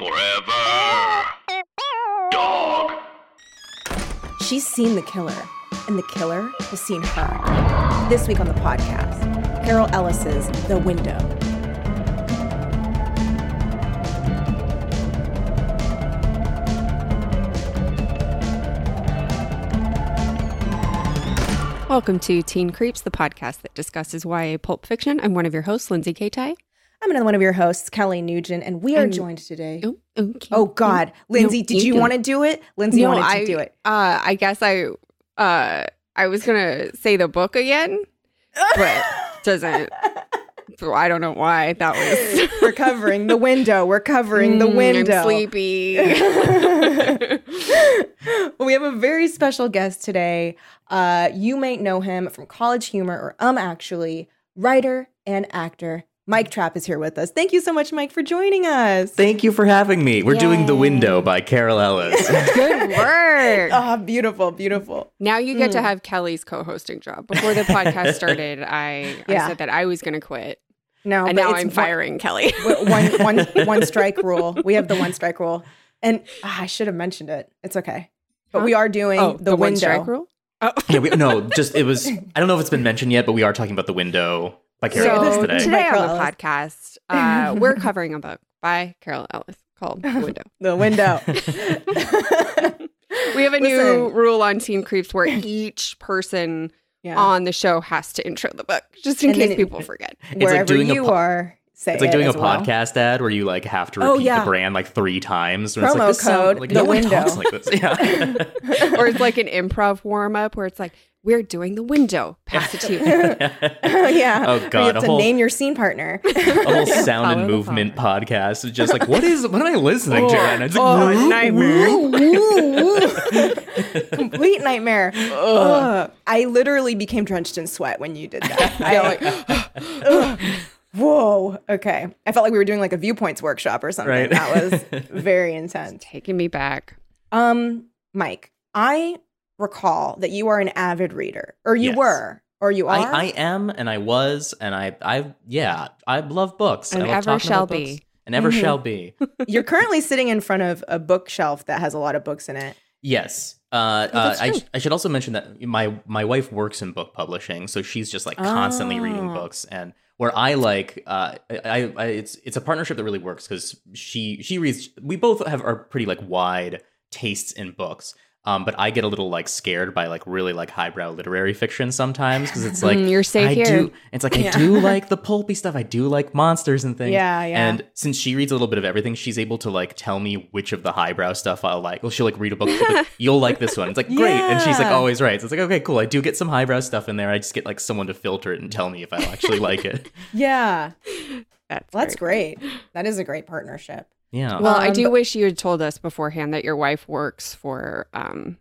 Forever. Dog. She's seen the killer, and the killer has seen her. This week on the podcast, Carol Ellis's The Window. Welcome to Teen Creeps, the podcast that discusses YA pulp fiction. I'm one of your hosts, Lindsay Katai. I'm another one of your hosts, Kelly Nugent, and we are And- joined today. Oh, okay. Oh God, Lindsay, No, did you you want to do it? Lindsay No, wanted to I- do it. Uh, I guess I uh, I was gonna say the book again, but doesn't. so I don't know why that was. We're covering the window. We're covering the Mm, window. I'm sleepy. well, we have a very special guest today. Uh, you might know him from College Humor or Um Actually, writer and actor. Mike Trapp is here with us. Thank you so much, Mike, for joining us. Thank you for having me. We're doing The Window by Carol Ellis. Good work. Ah, beautiful, beautiful. Now you get Mm. to have Kelly's co-hosting job. Before the podcast started, I, Yeah. I said that I was going to quit, No, and but now it's I'm one- firing Kelly. one, one, one strike rule. We have the one strike rule, and ah, I should have mentioned it. It's okay, but Huh? we are doing oh, the, one window. strike rule. Oh. yeah, we, no, just it was. I don't know if it's been mentioned yet, but we are talking about The Window by Carol So Ellis today, today. On the podcast, uh, we're covering a book by Carol Ellis called The Window. The window. We have a new rule on Teen Creeps where each person yeah. on the show has to intro the book, just in And case then- people forget. like Wherever doing you po- are, say It's like it doing a well. podcast ad where you like have to Oh, repeat yeah. the brand like three times. And it's Promo like, this sound- code, like, The no Window. talks like this. Yeah. or it's like an improv warm up where it's like, we're doing the window. Pass it to you. yeah. Oh, Or you God, have a to whole- name your scene partner. a whole sound Follow and movement podcast. It's just like, what is? What am I listening to? And it's like, oh, nightmare. Complete nightmare. Ugh. I literally became drenched in sweat when you did that. I, Ugh. Whoa. Okay. I felt like we were doing like a viewpoints workshop or something. Right. That was very intense. Taking me back. Um, Mike, I recall that you are an avid reader, or you Yes. were, or you are. I, I am, and I was, and I, I, yeah, I love books. And I love ever shall about books. be. and ever Mhm. shall be. You're currently sitting in front of a bookshelf that has a lot of books in it. Yes. Uh, uh, Oh, that's I, sh- I should also mention that my my wife works in book publishing, so she's just like constantly reading Oh. books. And where I like, uh, I, I it's it's a partnership that really works because she she reads. We both have are pretty like wide tastes in books. Um, but I get a little like scared by like really like highbrow literary fiction sometimes because it's like Mm, you're safe I here. do. It's like I do like the pulpy stuff. I do like monsters and things. Yeah, yeah. And since she reads a little bit of everything, she's able to like tell me which of the highbrow stuff I'll like. Well, she'll like read a book, like, you'll like this one. It's like great, and she's like always right. So it's like okay, cool. I do get some highbrow stuff in there. I just get like someone to filter it and tell me if I actually like it. Yeah. That's, Well, that's great. That is a great partnership. Yeah. Well, I Um, do but- wish you had told us beforehand that your wife works for um,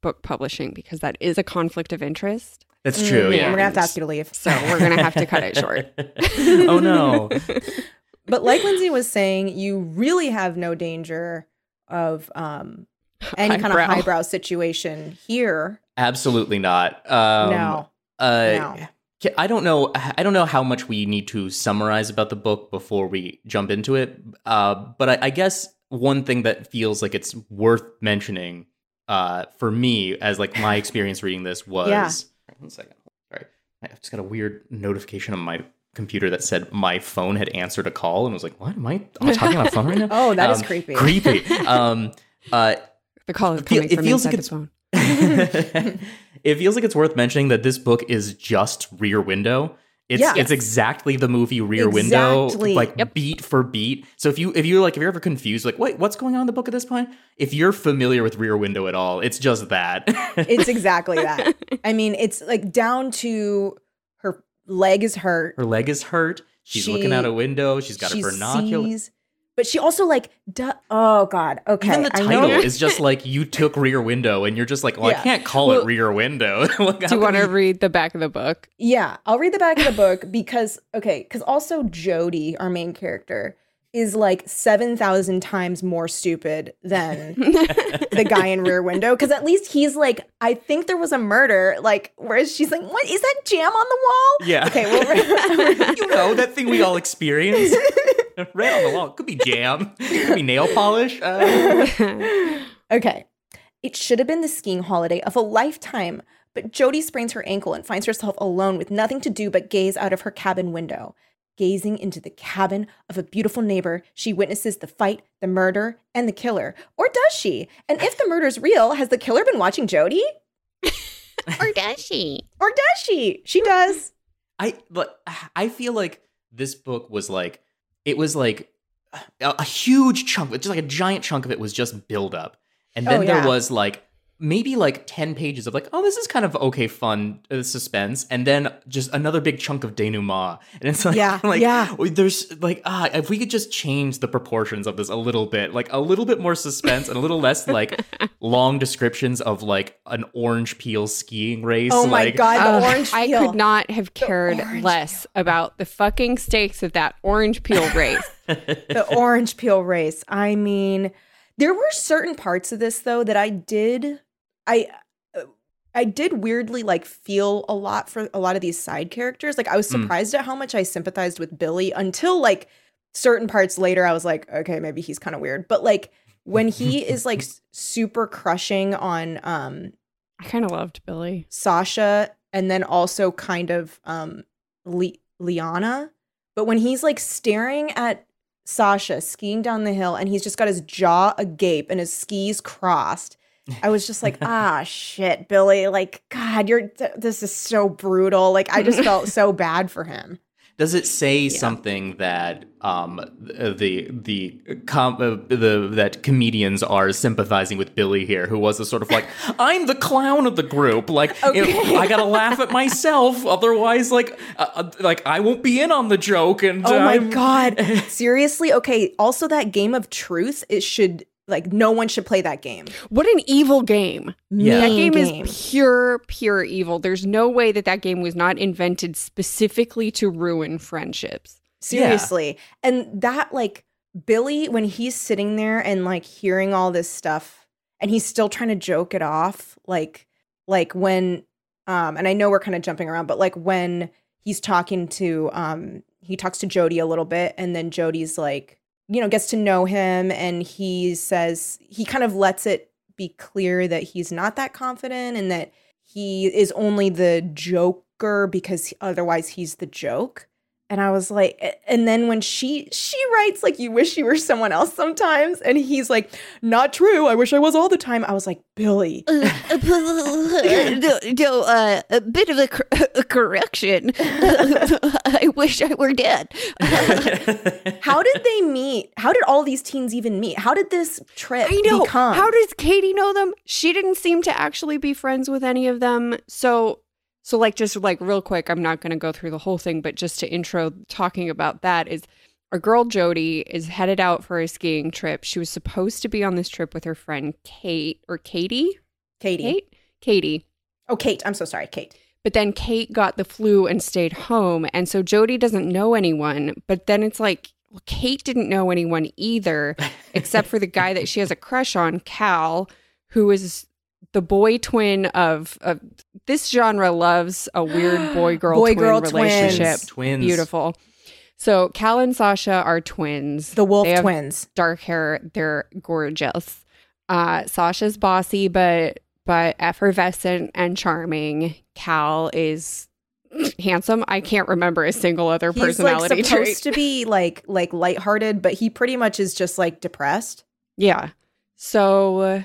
book publishing because that is a conflict of interest. That's true. Mm, Yeah. We're gonna have to ask you to leave. So we're gonna have to cut it short. oh no. But like Lindsay was saying, you really have no danger of um any kind of Highbrow. highbrow situation here. Absolutely not. Um, no. Uh, No. I don't know. I don't know how much we need to summarize about the book before we jump into it. Uh, but I, I guess one thing that feels like it's worth mentioning uh, for me, as like my experience reading this was. Yeah. One second. Sorry, I just got a weird notification on my computer that said my phone had answered a call, and I was like, "What am I, am I talking on a phone right now?" Oh, that is Um, creepy. Creepy. Um, uh, The call is It coming it from feels inside like the phone. it feels like it's worth mentioning that this book is just Rear Window. It's Yeah. it's exactly the movie Rear Window, like Yep. beat for beat. So if you if you're like if you're ever confused, like wait, what's going on in the book at this point? If you're familiar with Rear Window at all, it's just that. It's exactly that. I mean, it's like down to her leg is hurt. her leg is hurt. She's She- looking out a window. She's got she a binocular. sees- but she also like, du- oh god, okay. Even the I title know- is just like you took Rear Window, and you're just like, well, Yeah. I can't call Well, it Rear Window. Like, Do you want to can read the back of the book? Yeah, I'll read the back of the book because okay, because also Jody, our main character, is like seven thousand times more stupid than the guy in Rear Window. Because at least he's like, I think there was a murder. Like, whereas she's like, what is that jam on the wall? Yeah. Okay, well, you know that thing we all experience. Red on the wall. Could be jam. Could be nail polish. Uh, Okay. It should have been the skiing holiday of a lifetime, but Jody sprains her ankle and finds herself alone with nothing to do but gaze out of her cabin window. Gazing into the cabin of a beautiful neighbor, she witnesses the fight, the murder, and the killer. Or does she? And if the murder's real, has the killer been watching Jody? or does she? Or does she? She does. I but I feel like this book was like it was like a, a huge chunk, just like a giant chunk of it was just build up, and then Oh, there was like maybe like ten pages of like oh this is kind of okay fun uh, suspense, and then just another big chunk of denouement, and it's like Yeah, like yeah. there's like ah if we could just change the proportions of this a little bit, like a little bit more suspense and a little less like long descriptions of like an orange peel skiing race. Oh my like, god, the Ugh, orange I peel. could not have cared orange less about the fucking stakes of that orange peel race. the orange peel race. I mean, there were certain parts of this though that I did I uh, I did weirdly like feel a lot for a lot of these side characters. Like I was Mm. surprised at how much I sympathized with Billy until like certain parts later I was like, okay, maybe he's kind of weird. But like when he is like super crushing on um I kind of loved Billy. Sasha and then also kind of um Le- Liana. But when he's like staring at Sasha skiing down the hill and he's just got his jaw agape and his skis crossed, I was just like, ah, shit, Billy. Like, God, you're th- this is so brutal. Like, I just felt so bad for him. Does it say something that um the the com- uh, the that comedians are sympathizing with Billy here, who was a sort of like I'm the clown of the group, like you know, Okay. I gotta laugh at myself, otherwise like uh, uh, like I won't be in on the joke. And Oh my I'm- God. Seriously? Okay. Also, that game of truth, it should, like, no one should play that game. What an evil game. Yeah. That Mean game, is pure, pure evil. There's no way that that game was not invented specifically to ruin friendships. Seriously. And that, like, Billy, when he's sitting there and, like, hearing all this stuff and he's still trying to joke it off, like, like when, um, and I know we're kind of jumping around, but like when he's talking to, um, he talks to Jody a little bit and then Jody's like, you know, gets to know him and he says, he kind of lets it be clear that he's not that confident and that he is only the joker because otherwise he's the joke. And I was like, and then when she she writes like you wish you were someone else sometimes, and he's like, not true. I wish I was all the time. I was like, Billy, no, no, uh, a bit of a, cor- a correction. I wish I were dead. how did they meet? How did all these teens even meet? How did this trip I know. become? How does Katie know them? She didn't seem to actually be friends with any of them. So, so like just like real quick, I'm not going to go through the whole thing, but just to intro talking about that is our girl Jody is headed out for a skiing trip. She was supposed to be on this trip with her friend Kate or Katie. Katie? Kate. Katie. Oh, Kate. I'm so sorry, Kate. But then Kate got the flu and stayed home. And so Jody doesn't know anyone. But then it's like, well, Kate didn't know anyone either, except for the guy that she has a crush on, Cal, who is the boy twin of, of this genre loves a weird boy girl twin Boy-girl relationship. twins. Twins. Beautiful. So Cal and Sasha are twins. The Wolf They have twins. dark hair. They're gorgeous. Uh, Sasha's bossy, but but effervescent and charming. Cal is handsome. I can't remember a single other personality. He's like supposed trait. to be like like lighthearted, but he pretty much is just like depressed. yeah. So uh,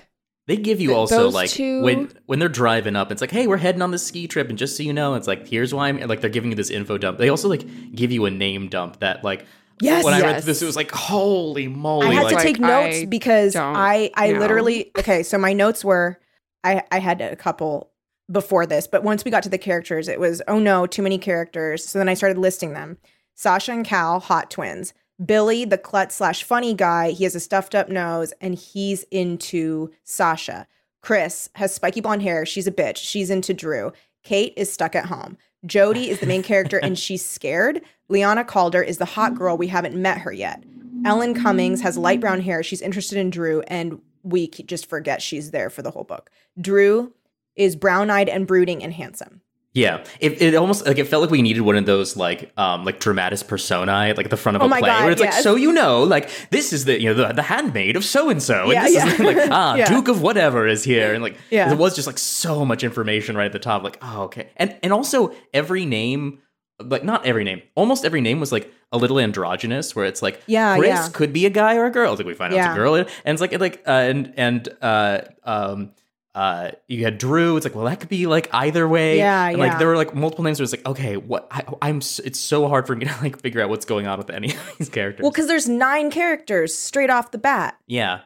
They give you also those like two- when when they're driving up, it's like, hey, we're heading on this ski trip, and just so you know, it's like here's why I'm like they're giving you this info dump. They also like give you a name dump that like Yes. when I read Yes. this, it was like holy moly! I had like, to take like, notes I because I I know. literally okay. So my notes were I I had a couple before this, but once we got to the characters, it was oh no, too many characters. So then I started listing them: Sasha and Cal, hot twins. Billy, the klutz slash funny guy, he has a stuffed up nose and he's into Sasha. Chris has spiky blonde hair. She's a bitch. She's into Drew. Kate is stuck at home. Jody is the main character and she's scared. Liana Calder is the hot girl. We haven't met her yet. Ellen Cummings has light brown hair. She's interested in Drew, and we just forget she's there for the whole book. Drew is brown eyed and brooding and handsome. Yeah, it, it almost like it felt like we needed one of those like um like dramatis personae like at the front of Oh a play God, where it's like so you know like this is the you know the, the handmaid of so and so and this yeah. is like ah Yeah. Duke of whatever is here and like Yeah. it was just like so much information right at the top like oh okay and and also every name like not every name almost every name was like a little androgynous where it's like Yeah, Chris yeah. could be a guy or a girl like we find out it's a girl and it's like like uh, and and uh um uh you had Drew it's like well that could be like either way Yeah, and like yeah. there were like multiple names where it's like okay what I, i'm it's so hard for me to like figure out what's going on with any of these characters Well, because there's nine characters straight off the bat. yeah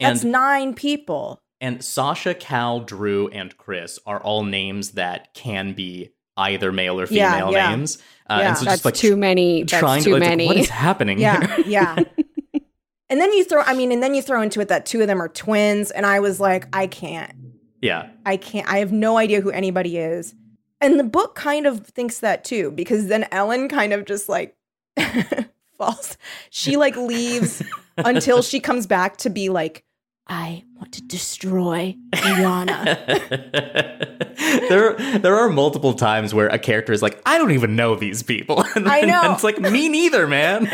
That's and nine people. and sasha cal drew and chris are all names that can be either male or female yeah. names uh, Yeah. and so That's just like too many. That's trying too to like, many. what is happening Yeah, here? yeah. and then you throw, I mean, and then you throw into it that two of them are twins, and I was like, I can't. Yeah I can't. I have no idea who anybody is. And the book kind of thinks that too, because then Ellen kind of just like falls. She like leaves until she comes back to be like, I want to destroy Rihanna. there, there are multiple times where a character is like, I don't even know these people. And I then know. it's like, me neither, man.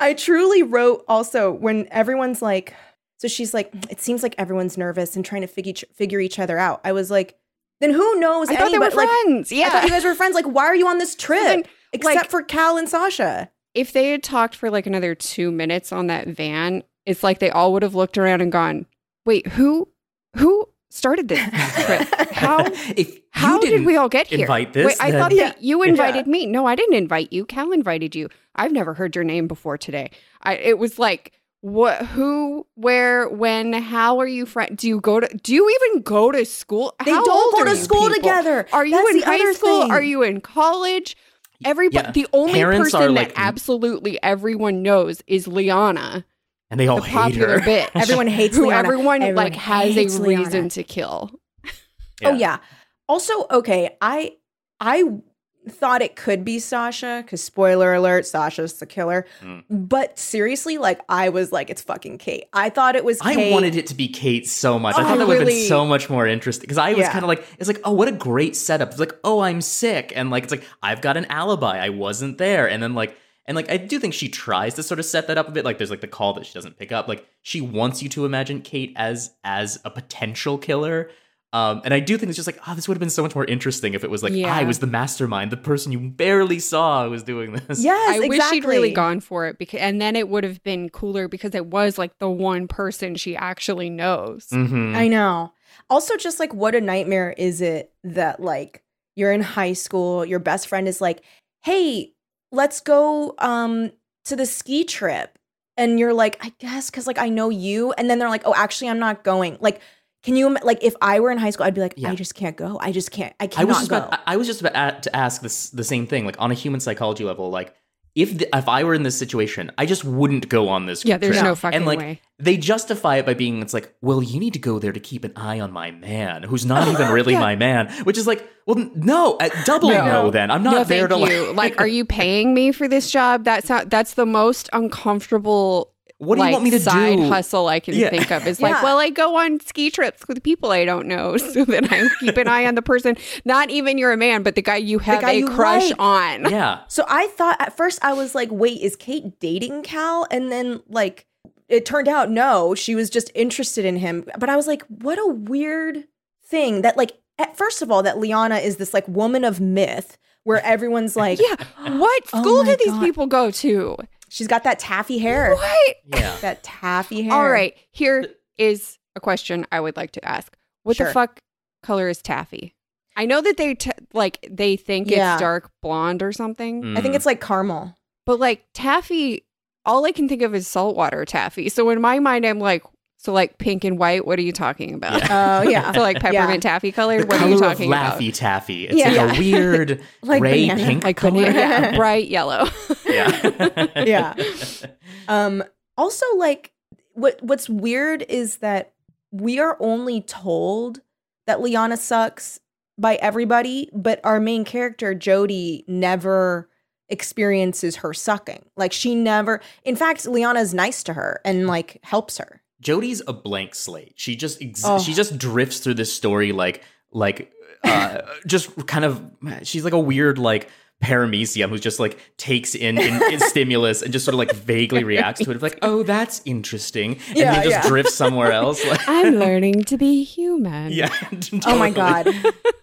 I truly wrote also when everyone's like, so she's like, mm, it seems like everyone's nervous and trying to figure each, figure each other out. I was like, then who knows? I thought they were anybody- like, friends. I thought you guys were friends. Like, why are you on this trip? then, Except like- for Cal and Sasha. if they had talked for like another two minutes on that van, it's like they all would have looked around and gone, "Wait, who, who started this trip? How, if how did we all get here? invite this, Wait, I then- thought Yeah. that you Yeah. invited me. No, I didn't invite you. Cal invited you. I've never heard your name before today. I, it was like." What? Who? Where? When? How are you friend? Do you go to? Do you even go to school? They How don't go to school people? together. Are you That's in the high other school? thing. Are you in college? Everybody, Yeah. the only Parents are, person like- that absolutely everyone knows is Liana, and they all the hate popular her. bitch. Everyone hates who Liana. everyone, Everyone like has hates a Liana. reason to kill. Oh yeah. Also, okay, I I thought it could be Sasha because spoiler alert, Sasha's the killer. Mm. But seriously, like I was like, it's fucking Kate. I thought it was. I wanted it to be Kate so much. I Oh, thought that would have been so much more interesting because I was Yeah. kind of like, it's like, oh, what a great setup. It's like, oh, I'm sick, and like, it's like I've got an alibi. I wasn't there, and then like, and like, I do think she tries to sort of set that up a bit. Like, there's like the call that she doesn't pick up. Like, she wants you to imagine Kate as as a potential killer. Um, and I do think it's just like, oh, this would have been so much more interesting if it was like Yeah. I was the mastermind, the person you barely saw was doing this. Yes, I exactly. wish she'd really gone for it because, and then it would have been cooler because it was like the one person she actually knows. hmm I know. Also, just like what a nightmare is it that like you're in high school, your best friend is like, "Hey, let's go um to the ski trip," and you're like, "I guess," because like I know you, and then they're like, "Oh, actually, I'm not going." Like, can you like if I were in high school, I'd be like, Yeah. "I just can't go. I just can't. I I cannot was just go." about, I- I was just about to ask this the same thing, like on a human psychology level, like if the, if I were in this situation, I just wouldn't go on this. Yeah, there's trip. no fucking and like way. they justify it by being, it's like, well, you need to go there to keep an eye on my man, who's not even really Yeah. my man, which is like, well, no, uh, double No. no. Then I'm not no, there thank to you. like. like, are you paying me for this job? That's not. That's the most uncomfortable. What do you like, want me to side do? hustle I can Yeah. think of is Yeah. like, well, I go on ski trips with people I don't know, so that I keep an eye on the person. Not even you're a man, but the guy you have guy a you crush like. on. yeah, So I thought at first I was like, wait, is Kate dating Cal? And then like it turned out no, she was just interested in him. But I was like, what a weird thing that like at first of all that Liana is this like woman of myth where everyone's like, Yeah. What Oh school my did these God. people go to? She's got that taffy hair. What? yeah. That taffy hair. All right. Here is a question I would like to ask. What Sure. the fuck color is taffy? I know that they t- like they think Yeah. it's dark blonde or something, I think Mm. it's like caramel. but like taffy, all I can think of is saltwater taffy. So in my mind, I'm like, so like pink and white. What are you talking about? Oh yeah. So like peppermint taffy the colored. What are color you of talking about? Laffy Taffy. It's Yeah. like Yeah. a weird Like gray banana. pink Like color. banana, yeah, bright yellow. yeah. Yeah. Um also like what what's weird is that we are only told that Liana sucks by everybody, but our main character Jody never experiences her sucking. Like she never in fact Liana's nice to her and like helps her. Jody's a blank slate. She just ex- Oh. she just drifts through this story like like uh, just kind of she's like a weird like paramecium who just like takes in, in, in stimulus and just sort of like vaguely reacts to it like oh that's interesting and Yeah, then just yeah. drifts somewhere else like I'm learning to be human. yeah Oh my god.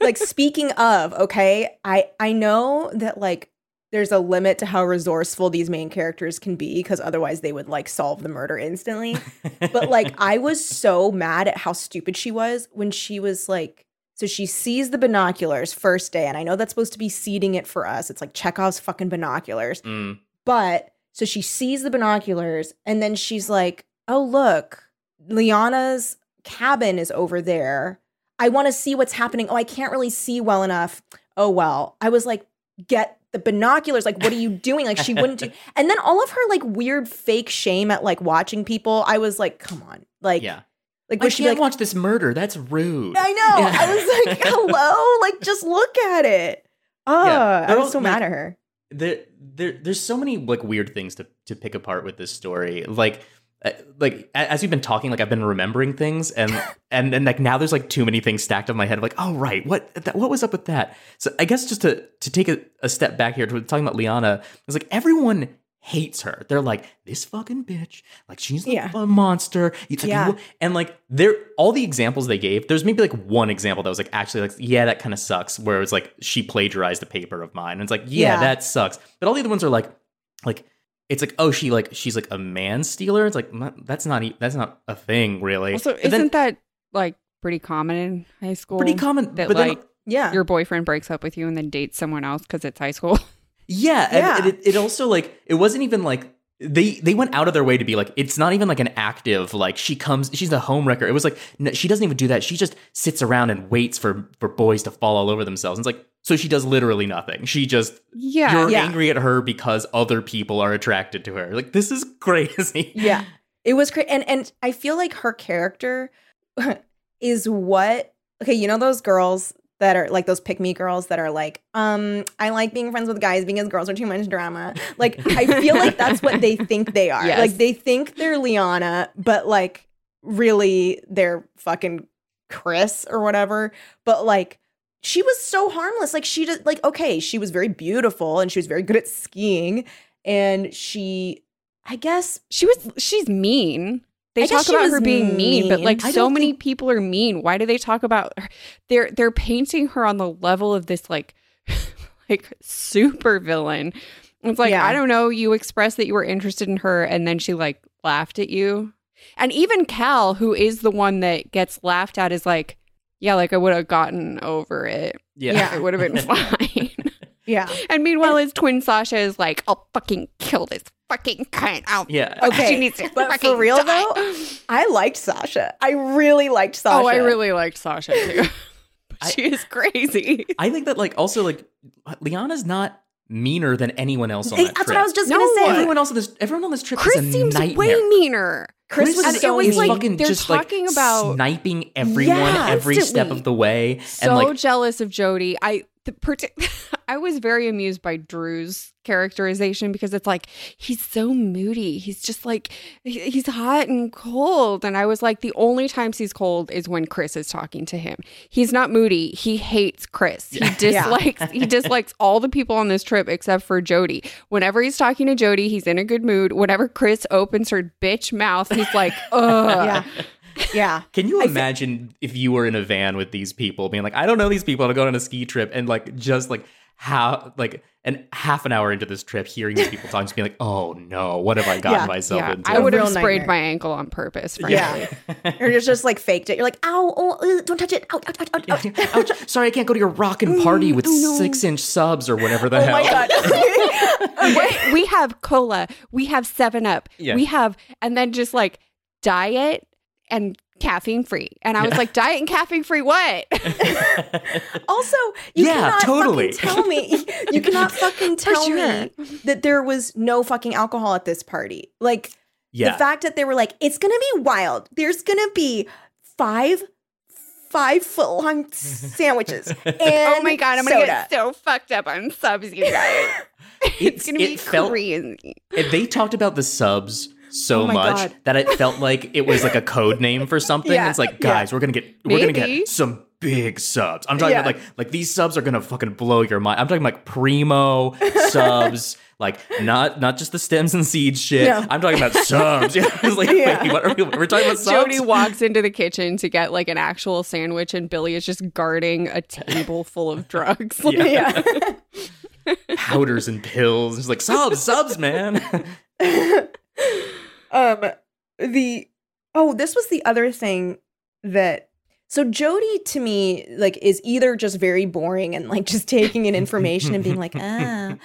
like speaking of, okay, I I know that like there's a limit to how resourceful these main characters can be because otherwise they would like solve the murder instantly. but like I was so mad at how stupid she was when she was like so she sees the binoculars first day and I know that's supposed to be seeding it for us. It's like Chekhov's fucking binoculars. Mm. But so she sees the binoculars and then she's like, "Oh, look. Liana's cabin is over there. I want to see what's happening. Oh, I can't really see well enough. Oh, well." I was like, "Get the binoculars. Like, what are you doing?" Like she wouldn't do. And then all of her like weird fake shame at like watching people. I was like, "Come on." Like yeah like I she like watch this murder that's rude I know. Yeah. I was like, "Hello? Like just look at it." Oh, Yeah, I was so mad at her. there, there there's so many like weird things to to pick apart with this story like Uh, like as we've been talking like i've been remembering things and and and like now there's like too many things stacked on my head I'm like oh right what that, what was up with that so i guess just to to take a, a step back here to talking about liana it's like everyone hates her they're like this fucking bitch like she's like Yeah. a monster like, Yeah. and like they're all the examples they gave there's maybe like one example that was like actually like yeah that kind of sucks where it was like she plagiarized a paper of mine and it's like yeah, Yeah. that sucks but all the other ones are like like it's like oh she like she's like a man stealer it's like "Mm, that's not e- that's not a thing really Also, isn't then that like pretty common in high school? pretty common that but then like Yeah. your boyfriend breaks up with you and then dates someone else because it's high school. yeah, and- Yeah. and it, it also like it wasn't even like they they went out of their way to be like it's not even like an active like she comes she's a home wrecker it was like no, she doesn't even do that she just sits around and waits for for boys to fall all over themselves and it's like so she does literally nothing she just yeah. you're Yeah. angry at her because other people are attracted to her like this is crazy Yeah. It was crazy. And and I feel like her character is what okay, you know those girls that are like those pick me girls that are like, um, I like being friends with guys because girls are too much drama. Like I feel like that's what they think they are. Yes. Like they think they're Liana, but like really they're fucking Chris or whatever. But like she was so harmless. Like she just like okay, she was very beautiful and she was very good at skiing and she I guess She was she's mean. They I talk about her being mean, but like I so many think- people are mean. Why do they talk about her? They're they're painting her on the level of this like like super villain. It's like Yeah. I don't know, you expressed that you were interested in her and then she like laughed at you. And even Cal, who is the one that gets laughed at is like, yeah, like I would have gotten over it. Yeah. It would have been fine. yeah. and meanwhile his twin Sasha is like, I'll fucking kill this fucking cunt. I'll yeah Okay, she needs to but for real die. though, I liked Sasha. I really liked Sasha. Oh, I really liked Sasha too. I- she is crazy. I think that like also like Liana's not meaner than anyone else on Hey, that that's trip. what I was just No, gonna say. Everyone else on this everyone on this trip Chris is a seems nightmare. way meaner. Chris was And it so was is like fucking they're just talking like about- sniping everyone Yeah, every step of the way So and like jealous of Jody. I the partic- I was very amused by Drew's characterization because it's like he's so moody. He's just like he- he's hot and cold and I was like the only times he's cold is when Chris is talking to him. He's not moody. He hates Chris. He dislikes he dislikes all the people on this trip except for Jody. Whenever he's talking to Jody, he's in a good mood. Whenever Chris opens her bitch mouth, he's like, "Ugh." Yeah. Yeah. Can you I thi- imagine if you were in a van with these people being like, I don't know these people, I'm going on a ski trip and like just like how like and half an hour into this trip hearing these people talking, just being like, oh no, what have I gotten Yeah, myself Yeah, into? I would have real sprayed nightmare. my ankle on purpose. Frankly. Yeah. Or you're just like faked it. You're like, ow, oh, uh, don't touch it. Ow, ouch, ouch, ouch, ouch. Ouch, sorry, I can't go to your rockin' party with six inch subs or whatever the Oh hell. my god. Wait, we have cola, we have Seven Up, Yeah. we have, and then just like diet and caffeine free. And I was like, diet and caffeine free, what? Also, you Yeah, cannot totally. fucking tell me. You cannot fucking tell sure. me that there was no fucking alcohol at this party. Like yeah. the fact that they were like, it's gonna be wild. There's gonna be five five foot long sandwiches. Oh and oh my god, I'm gonna get so fucked up on subs, you guys. it's It's- gonna be it felt- crazy. If they talked about the subs so Oh much God. that it felt like it was like a code name for something. Yeah, it's like, yeah. guys, we're gonna get we're gonna get some big subs. I'm talking Yeah. about like like these subs are gonna fucking blow your mind. I'm talking like primo subs, like not not just the stems and seeds shit. No. I'm talking about subs. Yeah, it's like Yeah. wait, what are we? We're talking about subs. Jody walks into the kitchen to get like an actual sandwich, and Billy is just guarding a table full of drugs. Yeah. yeah. powders and pills. It's like subs, subs, man. Um the oh this was the other thing that so jody to me like is either just very boring and like just taking in information and being like ah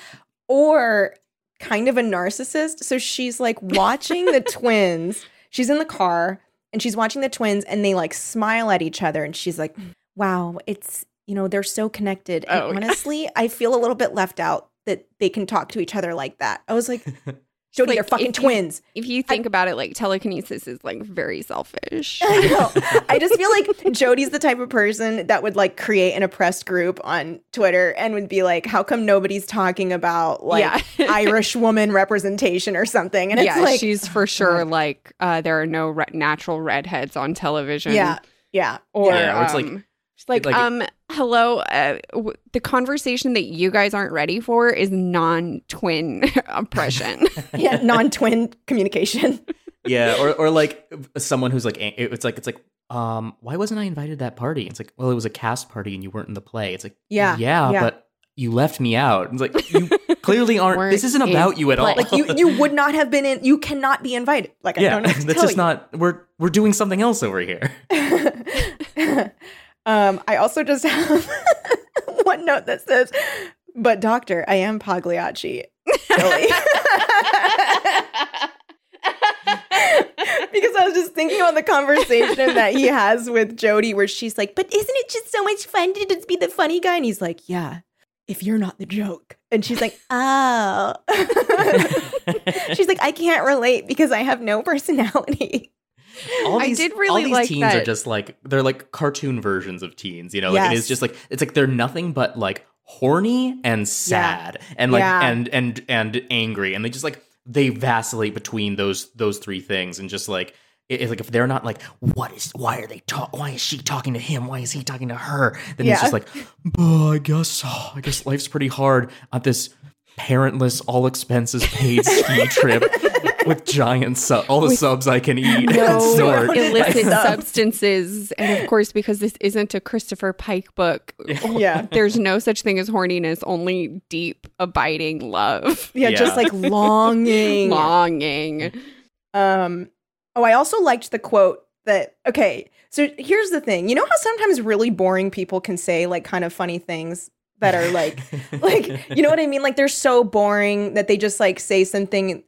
or kind of a narcissist. So she's like watching the twins. She's in the car and she's watching the twins and they like smile at each other and she's like wow it's you know they're so connected. And Oh, yeah. honestly i feel a little bit left out that they can talk to each other like that. I was like jody Like, they're fucking if you- twins If you think about it, like telekinesis is like very selfish. I know. I just feel like Jody's the type of person that would like create an oppressed group on Twitter and would be like, "How come nobody's talking about like Yeah. Irish woman representation or something?" And it's yeah, like, she's for sure like uh, there are no re- natural redheads on television. yeah, yeah, or Yeah, or it's like- um, she's like, like- um, hello. Uh, w- the conversation that you guys aren't ready for is non-twin oppression. yeah, non-twin communication. yeah, or or like someone who's like it's like it's like um why wasn't I invited to that party? It's like well it was a cast party and you weren't in the play. It's like Yeah, yeah, yeah. but you left me out. It's like you clearly aren't. This isn't about you at all. Like you, you would not have been in. You cannot be invited. Like I don't know. What that's tell just not. We're we're doing something else over here. Um, I also just have one note that says, "But doctor, I am Pagliacci." Because I was just thinking about the conversation that he has with Jody, where she's like, "But isn't it just so much fun to just be the funny guy?" And he's like, "Yeah, if you're not the joke." And she's like, "Oh." she's like, "I can't relate because I have no personality." All I these, did all these like teens are just like they're like cartoon versions of teens. You know, like it Yes. is just like it's like they're nothing but like horny and sad and like Yeah. and and and angry, and they just like they vacillate between those those three things, and just like. It's like if they're not like, what is? Why are they talk? Why is she talking to him? Why is he talking to her? Then Yeah. it's just like, oh, I guess, oh, I guess life's pretty hard on this parentless, all expenses paid ski trip with giant sub, all the subs I can eat and no snort. illicit substances. And of course, because this isn't a Christopher Pike book, Yeah. there's no such thing as horniness, only deep, abiding love, Yeah, just like longing. longing. Um, oh, I also liked the quote that, okay, so here's the thing. You know how sometimes really boring people can say like kind of funny things that are like, like, you know what I mean? Like they're so boring that they just like say something.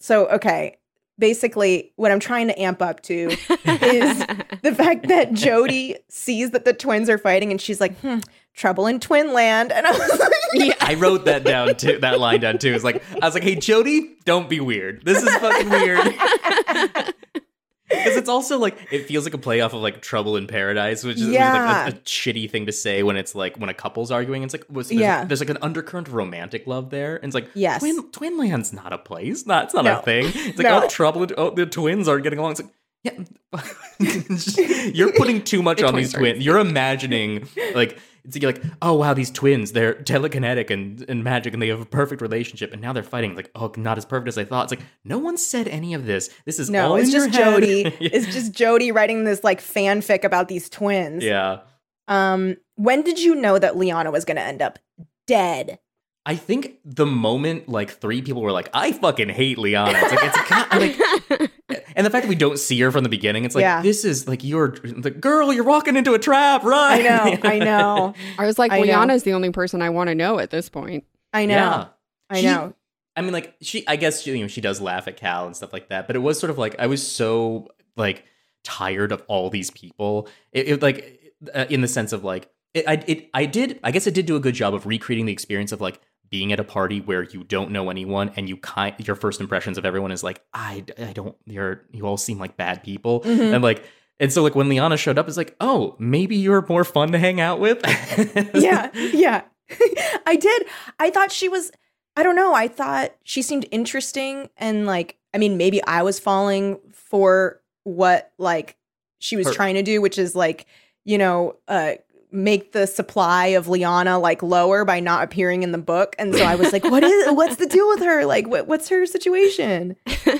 So, okay, basically, what I'm trying to amp up to is the fact that Jody sees that the twins are fighting and she's like, hmm, trouble in twin land. And I was like, yeah. I wrote that down too. That line down too. It's like I was like, "Hey, Jody, don't be weird. This is fucking weird." Because it's also like it feels like a playoff of like Trouble in Paradise, which is Yeah. like a, a shitty thing to say when it's like when a couple's arguing. It's like was there's, Yeah. there's like an undercurrent of romantic love there, and it's like Yes. Twin Twinland's not a place. Not it's not No. a thing. It's like No. oh Trouble. Oh, the twins aren't getting along. It's like. Yeah, you're putting too much The on these twins are- twins. You're imagining like it's you're like, oh wow, these twins, they're telekinetic and, and magic, and they have a perfect relationship, and now they're fighting. Like, oh, not as perfect as I thought. It's like no one said any of this. This is no, it's just. Jody. Yeah. It's just Jody writing this like fanfic about these twins. yeah. Um, when did you know that Liana was to end up dead? I think the moment like three people were like, I fucking hate Liana. It's like it's a kind like, and the fact that we don't see her from the beginning, it's like Yeah. this is like you're the girl, you're walking into a trap, right? I know, I know, I was like, I know. The only person I want to know at this point. I know, Yeah. I She- know. I mean, like she, I guess she, you know, she does laugh at Cal and stuff like that. But it was sort of like I was so like tired of all these people. It, it like uh, in the sense of like it, I, it, I did. I guess it did do a good job of recreating the experience of like being at a party where you don't know anyone and you kind your first impressions of everyone is like I, I don't you're you all seem like bad people Mhm. and like and so like when Liana showed up it's like oh maybe you're more fun to hang out with yeah, yeah. I did. I thought she was. I don't know. I thought she seemed interesting, and like, I mean, maybe I was falling for what like she was Her- trying to do, which is like, you know, uh, make the supply of Liana like lower by not appearing in the book. And so I was like, what is what's the deal with her? Like what, what's her situation? so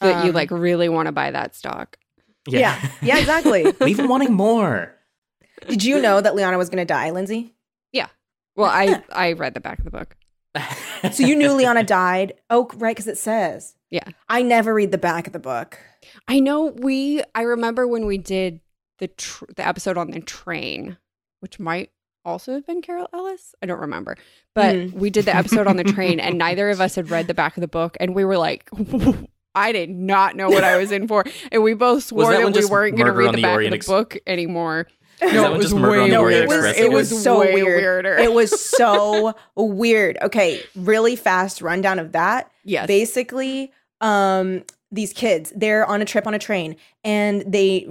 that you Um, like really want to buy that stock. Yeah. Yeah, exactly. Even wanting more. Did you know that Liana was going to die, Lindsay? Yeah. Well, I I read the back of the book. So you knew Liana died? Oh, right, because it says. Yeah. I never read the back of the book. I know we. I remember when we did the tr- the episode on the train, which might also have been Carol Ellis. I don't remember, but Mm. we did the episode on the train, and neither of us had read the back of the book, and we were like. I did not know what I was in for, and we both swore that that, we weren't going to read the the back Orient of the Ex- book anymore. No, it was just Murder on way No, it was it It was was so way weird. weirder. It was so weird. Okay, really fast rundown of that. Yes, Basically, um, these kids they're on a trip on a train and they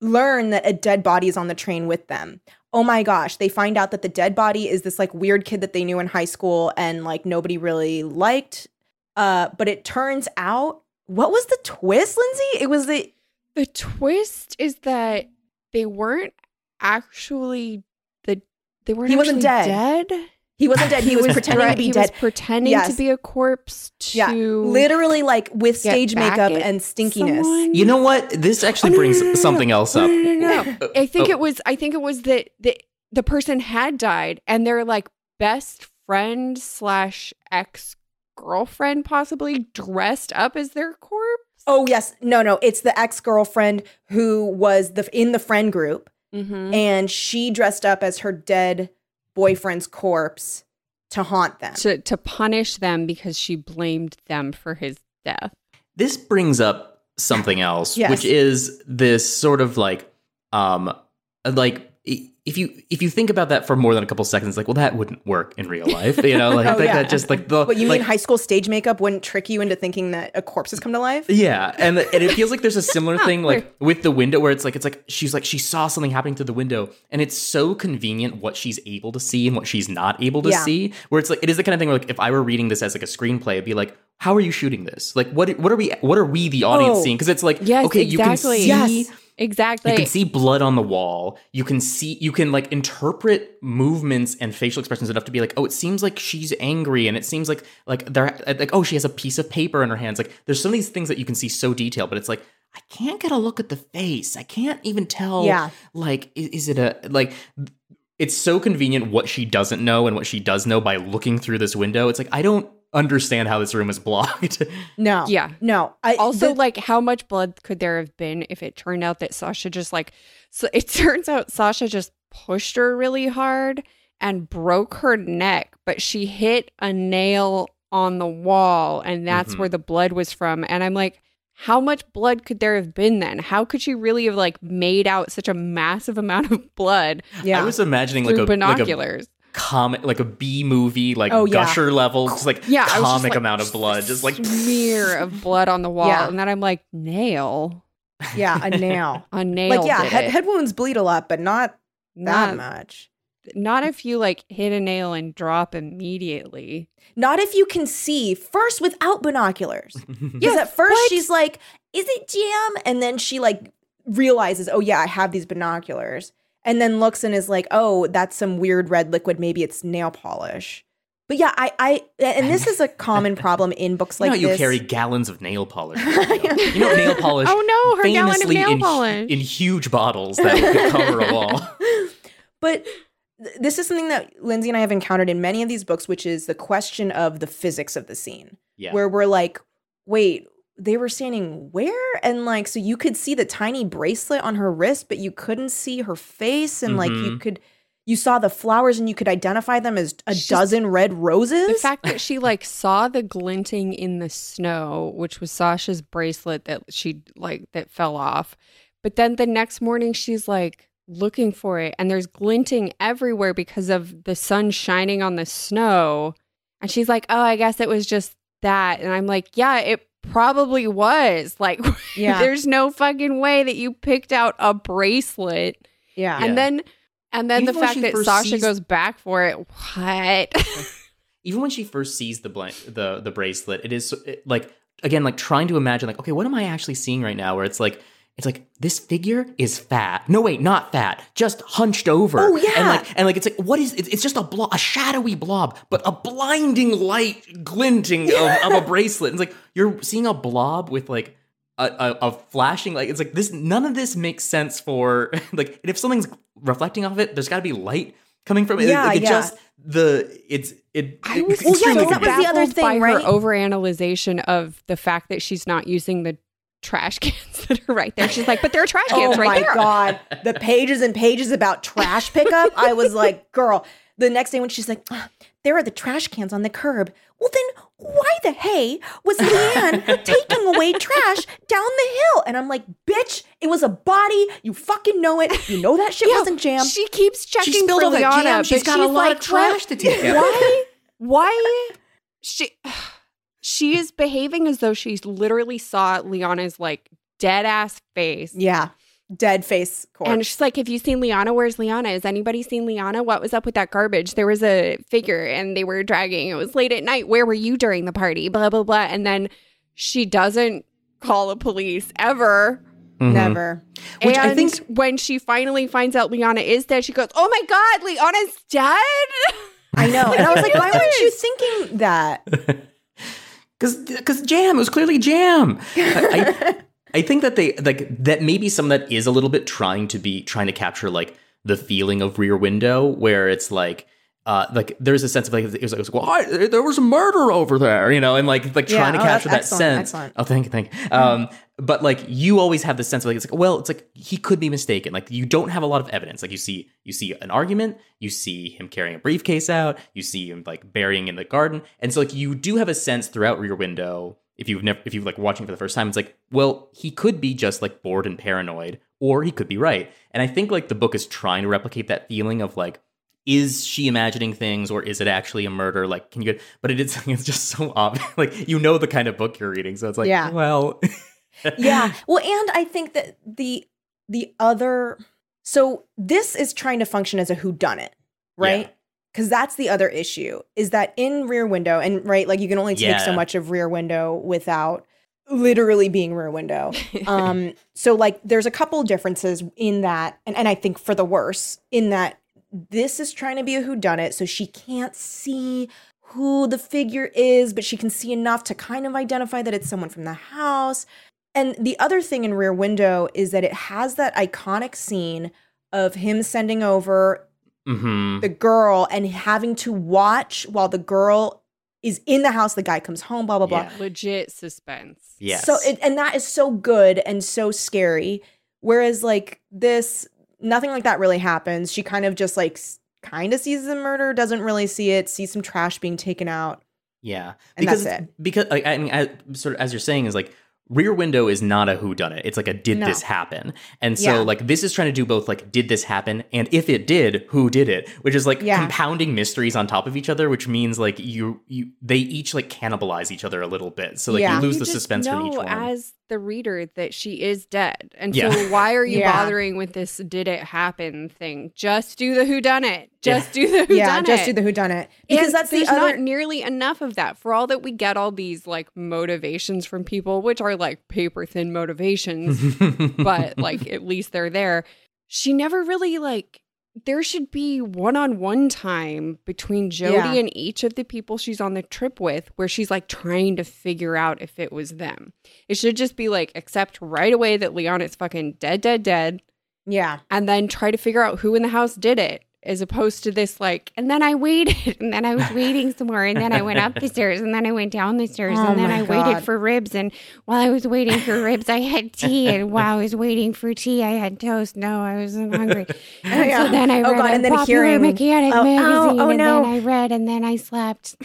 learn that a dead body is on the train with them. Oh my gosh, they find out that the dead body is this like weird kid that they knew in high school and like nobody really liked. Uh, but it turns out, what was the twist, Lindsay? It was the The twist is that they weren't actually the they weren't He wasn't actually dead. He wasn't dead. He, was, pretending dre- to be he dead. was pretending Yes. to be a corpse to Yeah, literally like with stage makeup and stinkiness. someone. You know what? This actually Oh, brings no, no, no, no. something else up. no, no, no, no. I think Oh. it was. I think it was that the the person had died, and their like best friend slash ex girlfriend possibly dressed up as their corpse. Oh yes, no, no, it's the ex girlfriend who was the in the friend group, Mm-hmm. and she dressed up as her dead boyfriend's corpse to haunt them. To to punish them because she blamed them for his death. this brings up something else Yes. which is this sort of like um like i- if you if you think about that for more than a couple seconds like well that wouldn't work in real life you know like Oh, that, yeah. that just like the What you like, mean high school stage makeup wouldn't trick you into thinking that a corpse has come to life? yeah and and it feels like there's a similar oh, thing like with the window where it's like it's like she's like she saw something happening through the window and it's so convenient what she's able to see and what she's not able to Yeah. see where it's like it is the kind of thing where like if I were reading this as like a screenplay it'd be like how are you shooting this like what what are we what are we the audience Oh. seeing because it's like Yes, okay exactly. you can see Yes. Exactly. You can see blood on the wall. You can see, you can like interpret movements and facial expressions enough to be like, oh, it seems like she's angry, and it seems like like they're like, oh, she has a piece of paper in her hands. Like, there's some of these things that you can see so detailed, but it's like I can't get a look at the face. I can't even tell. Yeah. like is, is it a like? It's so convenient what she doesn't know and what she does know by looking through this window. It's like I don't understand how this room is blocked. No. Yeah. No. I, also the- like how much blood could there have been if it turned out that Sasha just like so it turns out Sasha just pushed her really hard and broke her neck but she hit a nail on the wall and that's Mhm. where the blood was from and I'm like how much blood could there have been then how could she really have like made out such a massive amount of blood yeah. I was imagining like through a like a binoculars comic like a B movie like Oh, yeah. gusher level just like Yeah, I was just comic like, amount of blood just like smear of blood on the wall Yeah. and then I'm like nail yeah, a nail. a nail like yeah, head, it. head wounds bleed a lot, but not that Not- much. not if you like hit a nail and drop immediately. Not if you can see first without binoculars. Because Yeah, at first what? she's like, "Is it jam?" And then she like realizes, "Oh yeah, I have these binoculars." And then looks and is like, "Oh, that's some weird red liquid. Maybe it's nail polish." But yeah, I, I, and this is a common problem in books you like know how you this. carry gallons of nail polish. around. you know nail polish. Oh no, her gallon of famously nail in, polish. in huge bottles that could cover a wall. But th- this is something that Lindsay and I have encountered in many of these books, which is the question of the physics of the scene, Yeah. where we're like, wait, they were standing where? And like, so you could see the tiny bracelet on her wrist, but you couldn't see her face. And like, you Mhm. could, you saw the flowers and you could identify them as a She's- dozen red roses. the fact that she like saw the glinting in the snow, which was Sasha's bracelet that she like that fell off. But then the next morning she's like looking for it and there's glinting everywhere because of the sun shining on the snow. And she's like, "Oh, I guess it was just that." And I'm like, "Yeah, it probably was. Like Yeah. there's no fucking way that you picked out a bracelet." yeah. Yeah. And then and then Even the fact that Sasha sees- goes back for it. What? Even when she first sees the blank, the the bracelet, it is it, like again like trying to imagine like okay, what am I actually seeing right now? Where it's like it's like this figure is fat. No, wait, not fat, just hunched over. Oh, yeah. and like and like it's like what is it's, it's just a blob, a shadowy blob, but a blinding light glinting of, of a bracelet. It's like you're seeing a blob with like a, a, a flashing like it's like this. None of this makes sense for like and if something's reflecting off it, there's got to be light coming from it. Yeah, like it yeah. just the it's it. I was it's Well, yeah, that was the other baffled by thing, her right? overanalyzation of the fact that she's not using the trash cans that are right there. She's like, but there are trash Oh cans right my there. god, the pages and pages about trash pickup. I was like, girl. The next day when she's like, "Ah, there are the trash cans on the curb. Well, then why the hey was Leanne taking away trash down the hill? And I'm like, bitch, it was a body. You fucking know it. You know that shit wasn't jammed. She keeps checking She spilled for all that Liana, jam. She's got a she's lot like, of trash to take out. Why? Why? She she is behaving as though she's literally saw Liana's like dead ass face. yeah, dead face corpse. And she's like, Have you seen Liana? Where's Liana? Has anybody seen Liana? What was up with that garbage? There was a figure and they were dragging. It was late at night. Where were you during the party? Blah, blah, blah. And then she doesn't call the police ever. Mhm. Never. Which and I think- when she finally finds out Liana is dead, she goes, Oh my God, Liana's dead. I know. And I was like, why weren't you thinking that? Cause, cause jam. It was clearly jam. I, I, I think that they like that. Maybe some of that is a little bit trying to be trying to capture like the feeling of Rear Window, where it's like. Uh, like there's a sense of like it was, was well, I, there was a murder over there, you know, and like like Yeah, trying to oh, capture that excellent, sense. excellent. Oh, thank you, thank you. Um, but like you always have the sense of like it's like well, it's like he could be mistaken. Like you don't have a lot of evidence. Like you see you see an argument, you see him carrying a briefcase out, you see him like burying in the garden, and so like you do have a sense throughout Rear Window. If you've never if you've like watching for the first time, it's like well, he could be just like bored and paranoid, or he could be right. And I think like the book is trying to replicate that feeling of like is she imagining things or is it actually a murder like can you get but it is it's just so obvious like you know the kind of book you're reading so it's like Yeah. well yeah. Well, and I think that the the other so this is trying to function as a who done it, right? Yeah. Because that's the other issue is that in Rear Window and right, like you can only take so much of Rear Window without literally being Rear Window. um, so like there's a couple differences in that, and and I think for the worse in that this is trying to be a who done it, so she can't see who the figure is, but she can see enough to kind of identify that it's someone from the house. And the other thing in Rear Window is that it has that iconic scene of him sending over hmm the girl and having to watch while the girl is in the house, the guy comes home, blah, blah, blah. Yeah. Legit suspense. yes So, it, and that is so good and so scary. Whereas, like, this, nothing like that really happens. She kind of just, like, kind of sees the murder, doesn't really see it, sees some trash being taken out. yeah And because that's it. because like, i mean I, sort of as you're saying is like rear window is not a who done it it's like a did No. this happen and so Yeah. like this is trying to do both like did this happen and if it did who did it which is like Yeah. compounding mysteries on top of each other which means like you you they each like cannibalize each other a little bit so like Yeah. you lose You the suspense know from each one as the reader that she is dead. And Yeah. so why are you Yeah. bothering with this did it happen thing? Just do the who done it. Just do the who yeah, done just it. do the who done it. Because And that's the there's other. not nearly enough of that. For all that we get all these like motivations from people, which are like paper thin motivations, but like at least they're there. She never really like there should be one-on-one time between Jody Yeah. and each of the people she's on the trip with where she's like trying to figure out if it was them. It should just be like accept right away that Liana is fucking dead dead dead yeah. and then try to figure out who in the house did it as opposed to this like and then I waited and then I was waiting some more and then I went up the stairs and then I went down the stairs Oh and then I God. waited for ribs and while I was waiting for ribs I had tea and while I was waiting for tea I had toast. No, I wasn't hungry. And Yeah. so then I Oh, read God, a and then popular hearing- mechanic Oh, oh, magazine oh, and no. then I read and then I slept.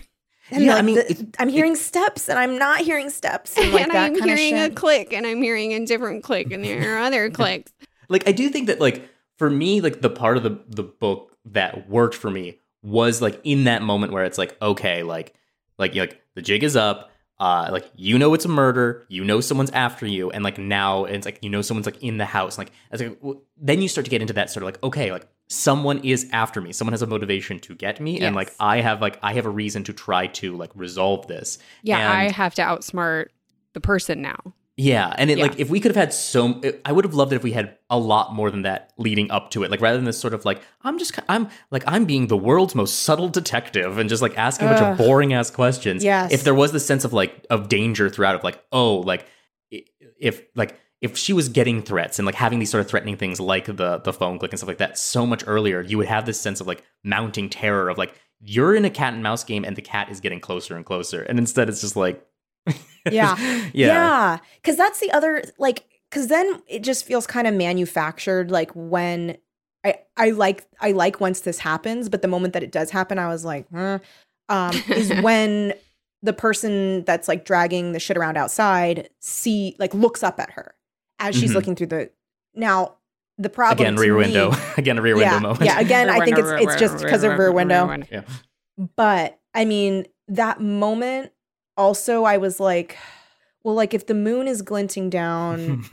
And Yeah, the- I mean, the- it- I'm hearing steps and I'm not hearing steps. And, like and that I'm kind of hearing a click and I'm hearing a different click and there are other clicks. like I do think that like for me like the part of the the book that worked for me was like in that moment where it's like okay like like you like the jig is up uh like you know it's a murder you know someone's after you and like now it's like you know someone's like in the house like it's like well, then you start to get into that sort of like okay like someone is after me someone has a motivation to get me and like i have like i have a reason to try to like resolve this Yeah, And- I have to outsmart the person now. Yeah, and it Yeah. like if we could have had so, I would have loved it if we had a lot more than that leading up to it. Like rather than this sort of like I'm just I'm like I'm being the world's most subtle detective and just like asking a bunch of boring ass questions. Yes. If there was this sense of like of danger throughout of like oh like if like if she was getting threats and like having these sort of threatening things like the the phone click and stuff like that so much earlier, you would have this sense of like mounting terror of like you're in a cat and mouse game and the cat is getting closer and closer, and instead it's just like Yeah. yeah. Yeah. Cause that's the other like cause then it just feels kind of manufactured like when I I like I like once this happens, but the moment that it does happen, I was like, huh, um, is when the person that's like dragging the shit around outside see like looks up at her as she's Mhm. looking through the now the problem Again, rear me- window. Again, a rear yeah, window moment. Yeah, again, I think it's it's just because of rear window. Yeah. But I mean, that moment also, I was like, well, like if the moon is glinting down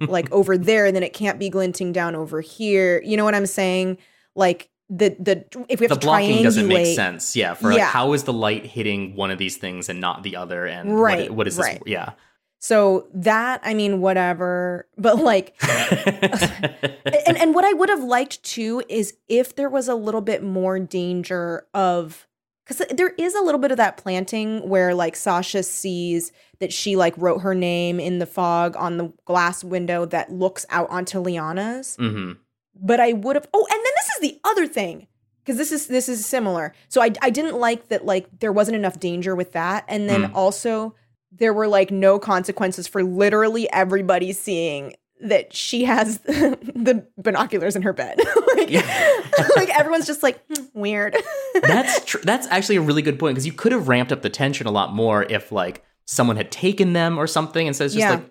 like over there, then it can't be glinting down over here. You know what I'm saying? Like the the if we have the to blocking doesn't make sense. Yeah, for like Yeah. how is the light hitting one of these things and not the other? And what- Right, what is this? right. Yeah. So that I mean, whatever. But like, and and what I would have liked too is if there was a little bit more danger of because there is a little bit of that planting where like Sasha sees that she like wrote her name in the fog on the glass window that looks out onto Liana's. hmm But I would have. Oh, and then this is the other thing because this is this is similar. So I I didn't like that like there wasn't enough danger with that, and then Mm. also there were like no consequences for literally everybody seeing that she has the binoculars in her bed. like, Yeah. like everyone's just like "Hmm, weird. that's tr- that's actually a really good point because you could have ramped up the tension a lot more if like someone had taken them or something instead it's just Yeah. like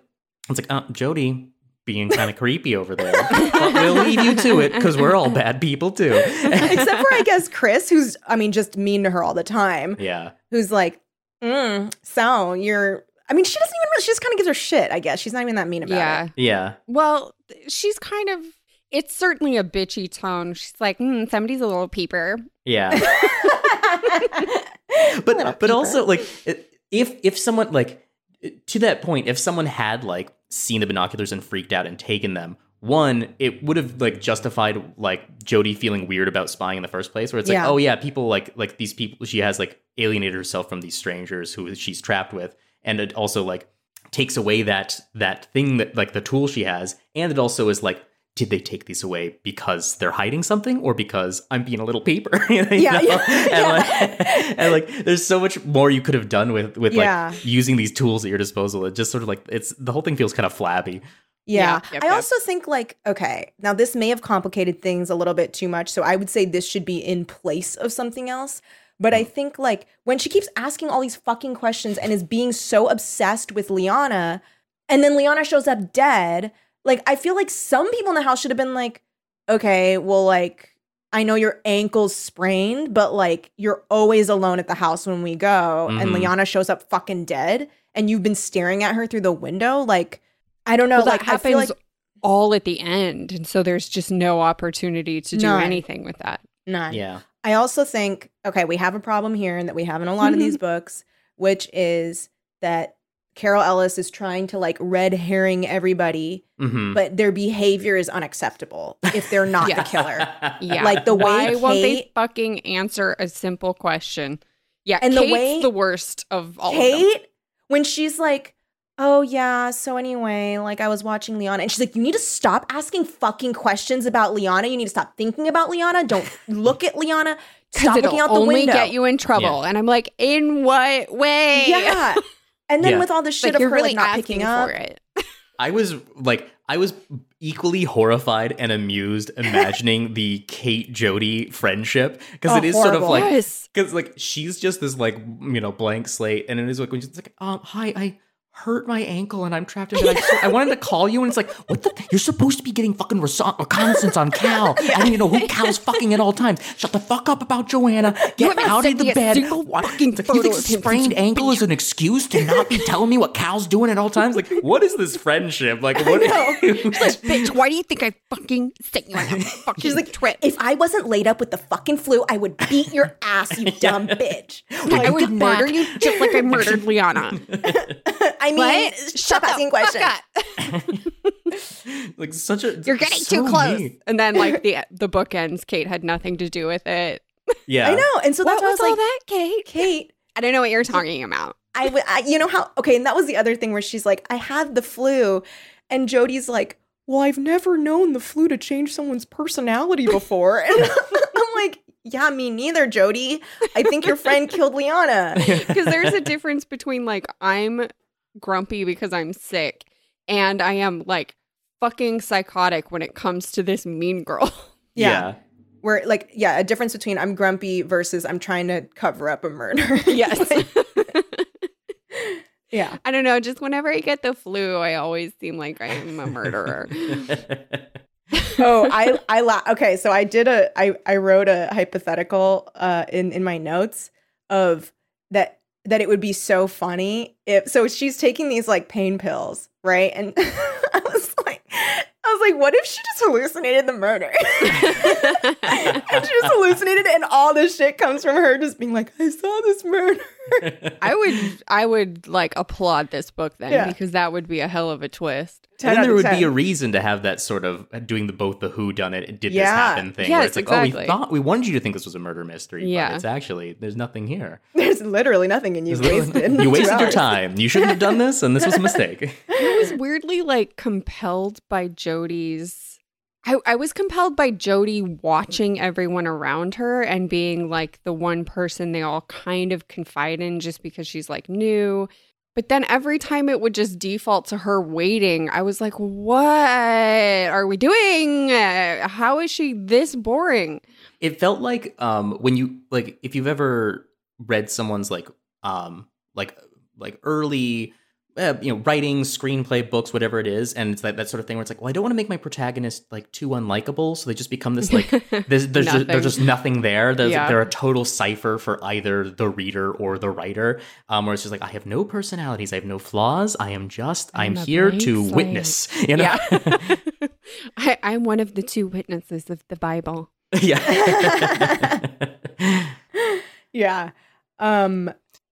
it's like uh, Jody being kind of creepy over there. But we'll leave you to it because we're all bad people too. Except for I guess Chris, who's I mean just mean to her all the time. yeah. Who's like, mm, so you're. I mean, she doesn't even. Really, she just kind of gives her shit. I guess she's not even that mean about Yeah. it. Yeah. Yeah. Well, she's kind of. It's certainly a bitchy tone. She's like, mm, somebody's a little peeper. Yeah. Little but but peeper. also like if if someone like to that point if someone had like seen the binoculars and freaked out and taken them one it would have like justified like jody feeling weird about spying in the first place where it's like Yeah. oh yeah people like like these people she has like alienated herself from these strangers who she's trapped with and it also like takes away that that thing that like the tool she has and it also is like did they take these away because they're hiding something or because I'm being a little paper? You know? Yeah, yeah, and, yeah. Like, and like there's so much more you could have done with with Yeah. like using these tools at your disposal. It just sort of like it's the whole thing feels kind of flabby. Yeah. Yeah, yep, I yep. also think like okay, now this may have complicated things a little bit too much, so I would say this should be in place of something else. But I think like when she keeps asking all these fucking questions and is being so obsessed with Liana, and then Liana shows up dead, like I feel like some people in the house should have been like, okay, well like I know your ankle's sprained, but like you're always alone at the house when we go, and Mhm. Liana shows up fucking dead, and you've been staring at her through the window, like. I don't know. well, like that I happens feel like all at the end, and so there's just no opportunity to do None. anything with that. none. Yeah. I also think okay, we have a problem here, and that we have in a lot of these books, which is that Carol Ellis is trying to like red herring everybody, hmm but their behavior is unacceptable if they're not Yeah. the killer. Yeah, Like the way why won't they fucking answer a simple question? Yeah, And the way- the worst of all of them. Kate, when she's like, "Oh yeah, so anyway, like I was watching Liana," and she's like, "You need to stop asking fucking questions about Liana. You need to stop thinking about Liana. Don't look at Liana. Stop it'll looking out the only window." get you in trouble. And I'm like, in what way? Yeah. And then Yeah. with all the shit like of her really like not picking up. for it. I was like, I was equally horrified and amused imagining the Kate Jody friendship because Oh, it is sort of horrible. like yes. because like she's just this like you know blank slate, and it is like when she's like, um, hi, I hurt my ankle and I'm trapped in bed. I, just- I wanted to call you, and it's like, what the? You're supposed to be getting fucking reconnaissance on Cal. I don't even know who Cal's fucking at all times. Shut the fuck up about Joanna. Get out of the bed. fucking like, you think sprained ankle is an excuse to not be telling me what Cal's doing at all times? Like, what is this friendship? Like, what? Bitch, why do you think I fucking sent you on that fucking She's like, trip? if I wasn't laid up with the fucking flu, I would beat your ass, you dumb bitch. I would murder you just like I murdered Liana. I I mean, What? stop the asking fuck up. like such a You're getting so too close. mean. And then like the the book ends. Kate had nothing to do with it. Yeah. I know, and so what that's why I was was all like, that, Kate? Kate, I don't know what you're talking about. I, w- I- you know how, okay, and that was the other thing where she's like, I had the flu. And Jody's like, well, I've never known the flu to change someone's personality before. And I'm like, yeah, me neither, Jody. I think your friend killed Liana. Because there's a difference between like I'm grumpy because I'm sick and I am like fucking psychotic when it comes to this mean girl. Yeah. Where, like, yeah, a difference between I'm grumpy versus I'm trying to cover up a murder. Yes. yeah. I don't know. Just whenever I get the flu, I always seem like I'm a murderer. oh, I I la- okay. So I did a I I wrote a hypothetical uh in in my notes of that that it would be so funny if so she's taking these like pain pills, right? And I was like I was like, what if she just hallucinated the murder? and she just hallucinated it and all this shit comes from her just being like, I saw this murder. I would I would like applaud this book then Yeah. because that would be a hell of a twist. And then there of would be a reason to have that sort of doing the both the who done it did this happen thing where it's like oh we thought we wanted you to think this was a murder mystery Yeah. but it's actually there's nothing here There's literally nothing and you wasted literally- you wasted your time you shouldn't have done this and this was a mistake I was weirdly like compelled by Jody's. I, I was compelled by Jody watching everyone around her and being like the one person they all kind of confide in just because she's like new. But then every time it would just default to her waiting, I was like, what are we doing? How is she this boring? it felt like um when you like if you've ever read someone's like um like like early uh, you know writing screenplay books whatever it is and it's that, that sort of thing where it's like well i don't want to make my protagonist like too unlikable so they just become this like there's there's just, Nothing. there's just nothing there there's Yeah. they're a total cipher for either the reader or the writer um where it's just like i have no personalities i have no flaws i am just i'm, I'm here to witness you know Yeah. I, I'm one of the two witnesses of the Bible. yeah Yeah. Um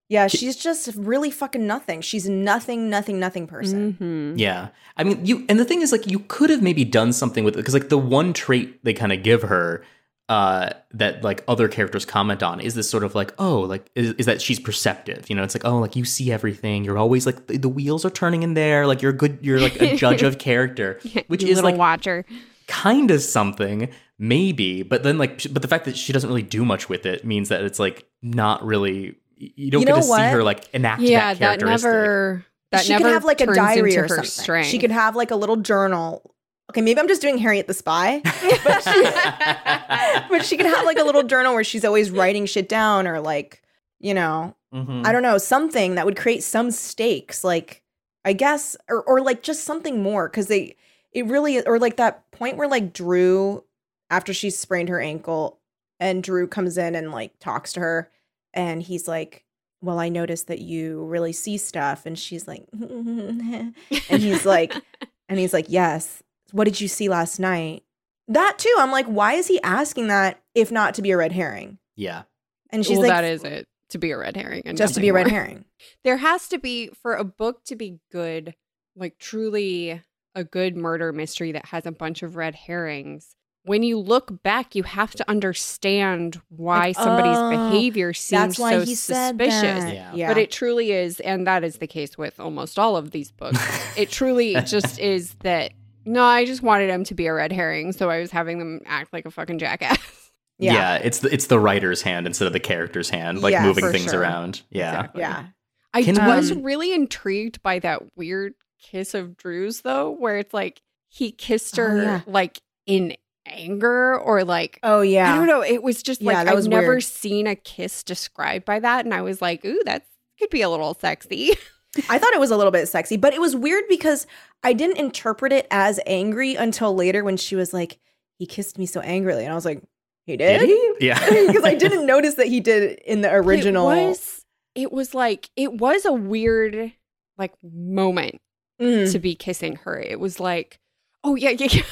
yeah, she's just really fucking nothing. She's nothing, nothing, nothing person. Mhm. Yeah. I mean, you and the thing is like you could have maybe done something with it because like the one trait they kind of give her uh that like other characters comment on is this sort of like oh like is, is that she's perceptive you know it's like oh like you see everything you're always like the, the wheels are turning in there like you're good you're like a judge of character which You is little like watcher. kind of something maybe but then like but the fact that she doesn't really do much with it means that it's like not really you don't You get to know see her like enact yeah, that that characteristic never that she never could have like a diary or something. strength. She could have like a little journal. Okay, maybe I'm just doing Harriet the Spy, but she, but she could have like a little journal where she's always writing shit down or like, you know, Mhm. I don't know, something that would create some stakes, like I guess, or or like just something more because they, it really, or like that point where like Drew, after she sprained her ankle, and Drew comes in and like talks to her, and he's like, "Well, I noticed that you really see stuff," and she's like, and he's like, and he's like, "Yes, what did you see last night?" That too, I'm like, why is he asking that if not to be a red herring? yeah And she's well, like, that is it to be a red herring and just to be a red more. herring. There has to be for a book to be good, like truly a good murder mystery that has a bunch of red herrings. When you look back, you have to understand why Like, somebody's oh, behavior seems That's why so he said suspicious. that. Yeah. Yeah. But it truly is, and that is the case with almost all of these books. it truly just is that no, I just wanted him to be a red herring, so I was having them act like a fucking jackass. Yeah. it's the it's the writer's hand instead of the character's hand, like Yeah, moving things sure. around. Yeah. Exactly. yeah. I Can- was Um, really intrigued by that weird kiss of Drew's though, where it's like he kissed Oh, her yeah. like in anger or like Oh yeah. I don't know. It was just Yeah, like I've was never weird. seen a kiss described by that, and I was like, ooh, that could be a little sexy. I thought it was a little bit sexy, but it was weird because I didn't interpret it as angry until later when she was like, "He kissed me so angrily," and I was like, "He did?" Did he? Yeah. Because I didn't notice that he did in the original. It was, it was like it was a weird like moment Mm. to be kissing her. It was like, oh yeah, yeah, yeah.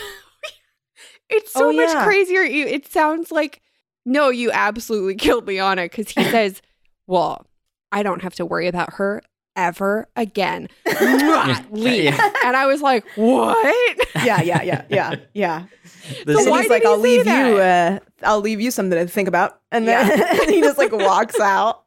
It's so Oh, much yeah. crazier. It sounds like no, you absolutely killed Liana because he says, "Well, I don't have to worry about her. ever again. Mwah, Leave. Yeah. And I was like, what? yeah, yeah, yeah, yeah, yeah. This- and then why he's like, he "I'll say leave you. Uh, I'll leave you something to think about." And then he just like walks out.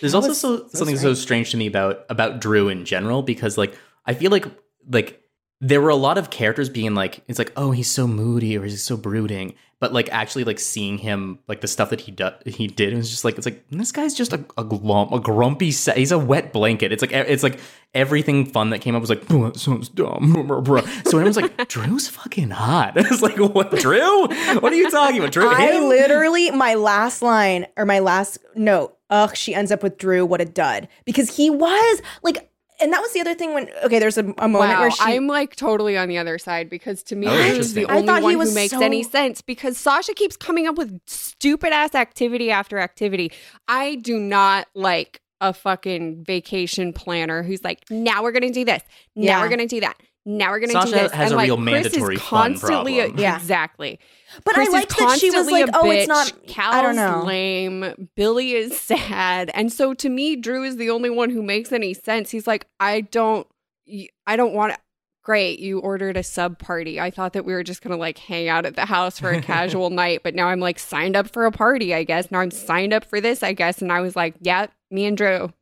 There's That also so, so something so strange to me about about Drew in general because like I feel like like there were a lot of characters being like it's like oh he's so moody or he's so brooding but like actually like seeing him like the stuff that he do- he did it was just like it's like this guy's just a a, glump, a grumpy he's a wet blanket it's like it's like everything fun that came up was like oh, that sounds dumb so everyone's like Drew's fucking hot it's like what Drew what are you talking about Drew I Him? literally my last line or my last note. Ugh, she ends up with Drew. What a dud! Because he was like, and that was the other thing when okay, there's a, a moment Wow, where she. I'm like totally on the other side because to me, Oh, Drew the I only thought he one who was makes so- any sense because Sasha keeps coming up with stupid ass activity after activity. I do not like a fucking vacation planner who's like, now we're gonna do this, now Yeah. we're gonna do that. Now we're gonna do this. has and a like, real Chris mandatory is fun constantly problem. Yeah. exactly. but Chris I like that she was like, a "Oh, it's not." Cal's I don't know. lame. Billy is sad, and so to me, Drew is the only one who makes any sense. He's like, I don't, I don't want to. Great, you ordered a sub party. I thought that we were just gonna like hang out at the house for a casual night, but now I'm like signed up for a party. I guess now I'm signed up for this. I guess, and I was like, yeah, me and Drew.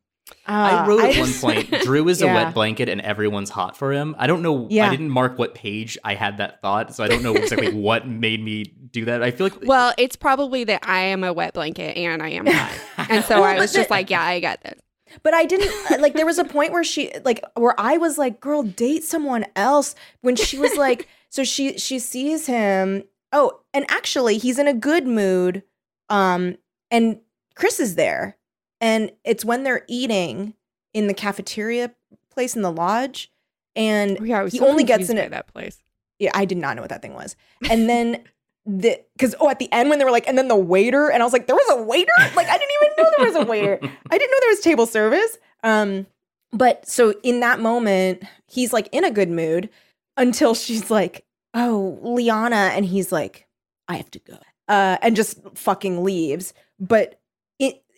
I Uh, wrote at just- one point, Drew is a wet blanket and everyone's hot for him. I don't know. Yeah. I didn't mark what page I had that thought, so I don't know exactly what made me do that. I feel like Well, it's probably that I am a wet blanket and I am hot, and so Well, I was just the- like, yeah, I got this. But I didn't uh, like. There was a point where she like where I was like, "Girl, date someone else." When she was like, so she she sees him. Oh, and actually, he's in a good mood. Um, and Chris is there, and it's when they're eating in the cafeteria place in the lodge, and Oh, yeah, he so only gets in it- that place. yeah, I did not know what that thing was. And then the because oh, at the end when they were like, and then the waiter, and I was like, there was a waiter. Like I didn't even know there was a waiter. I didn't know there was table service. Um, but so in that moment, he's like in a good mood until she's like, oh, Liana, and he's like, I have to go, uh, and just fucking leaves. But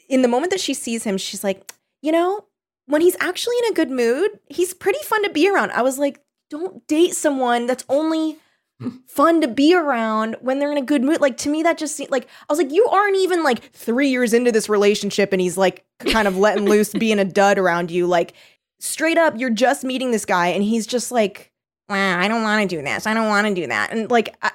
in the moment that she sees him, she's like, you know, when he's actually in a good mood, he's pretty fun to be around. I was like, don't date someone that's only fun to be around when they're in a good mood. Like to me, that just seemed like I was like, you aren't even like three years into this relationship, and he's like kind of letting loose, being a dud around you. Like straight up, you're just meeting this guy, and he's just like, wow, I don't want to do this, I don't want to do that, and like I.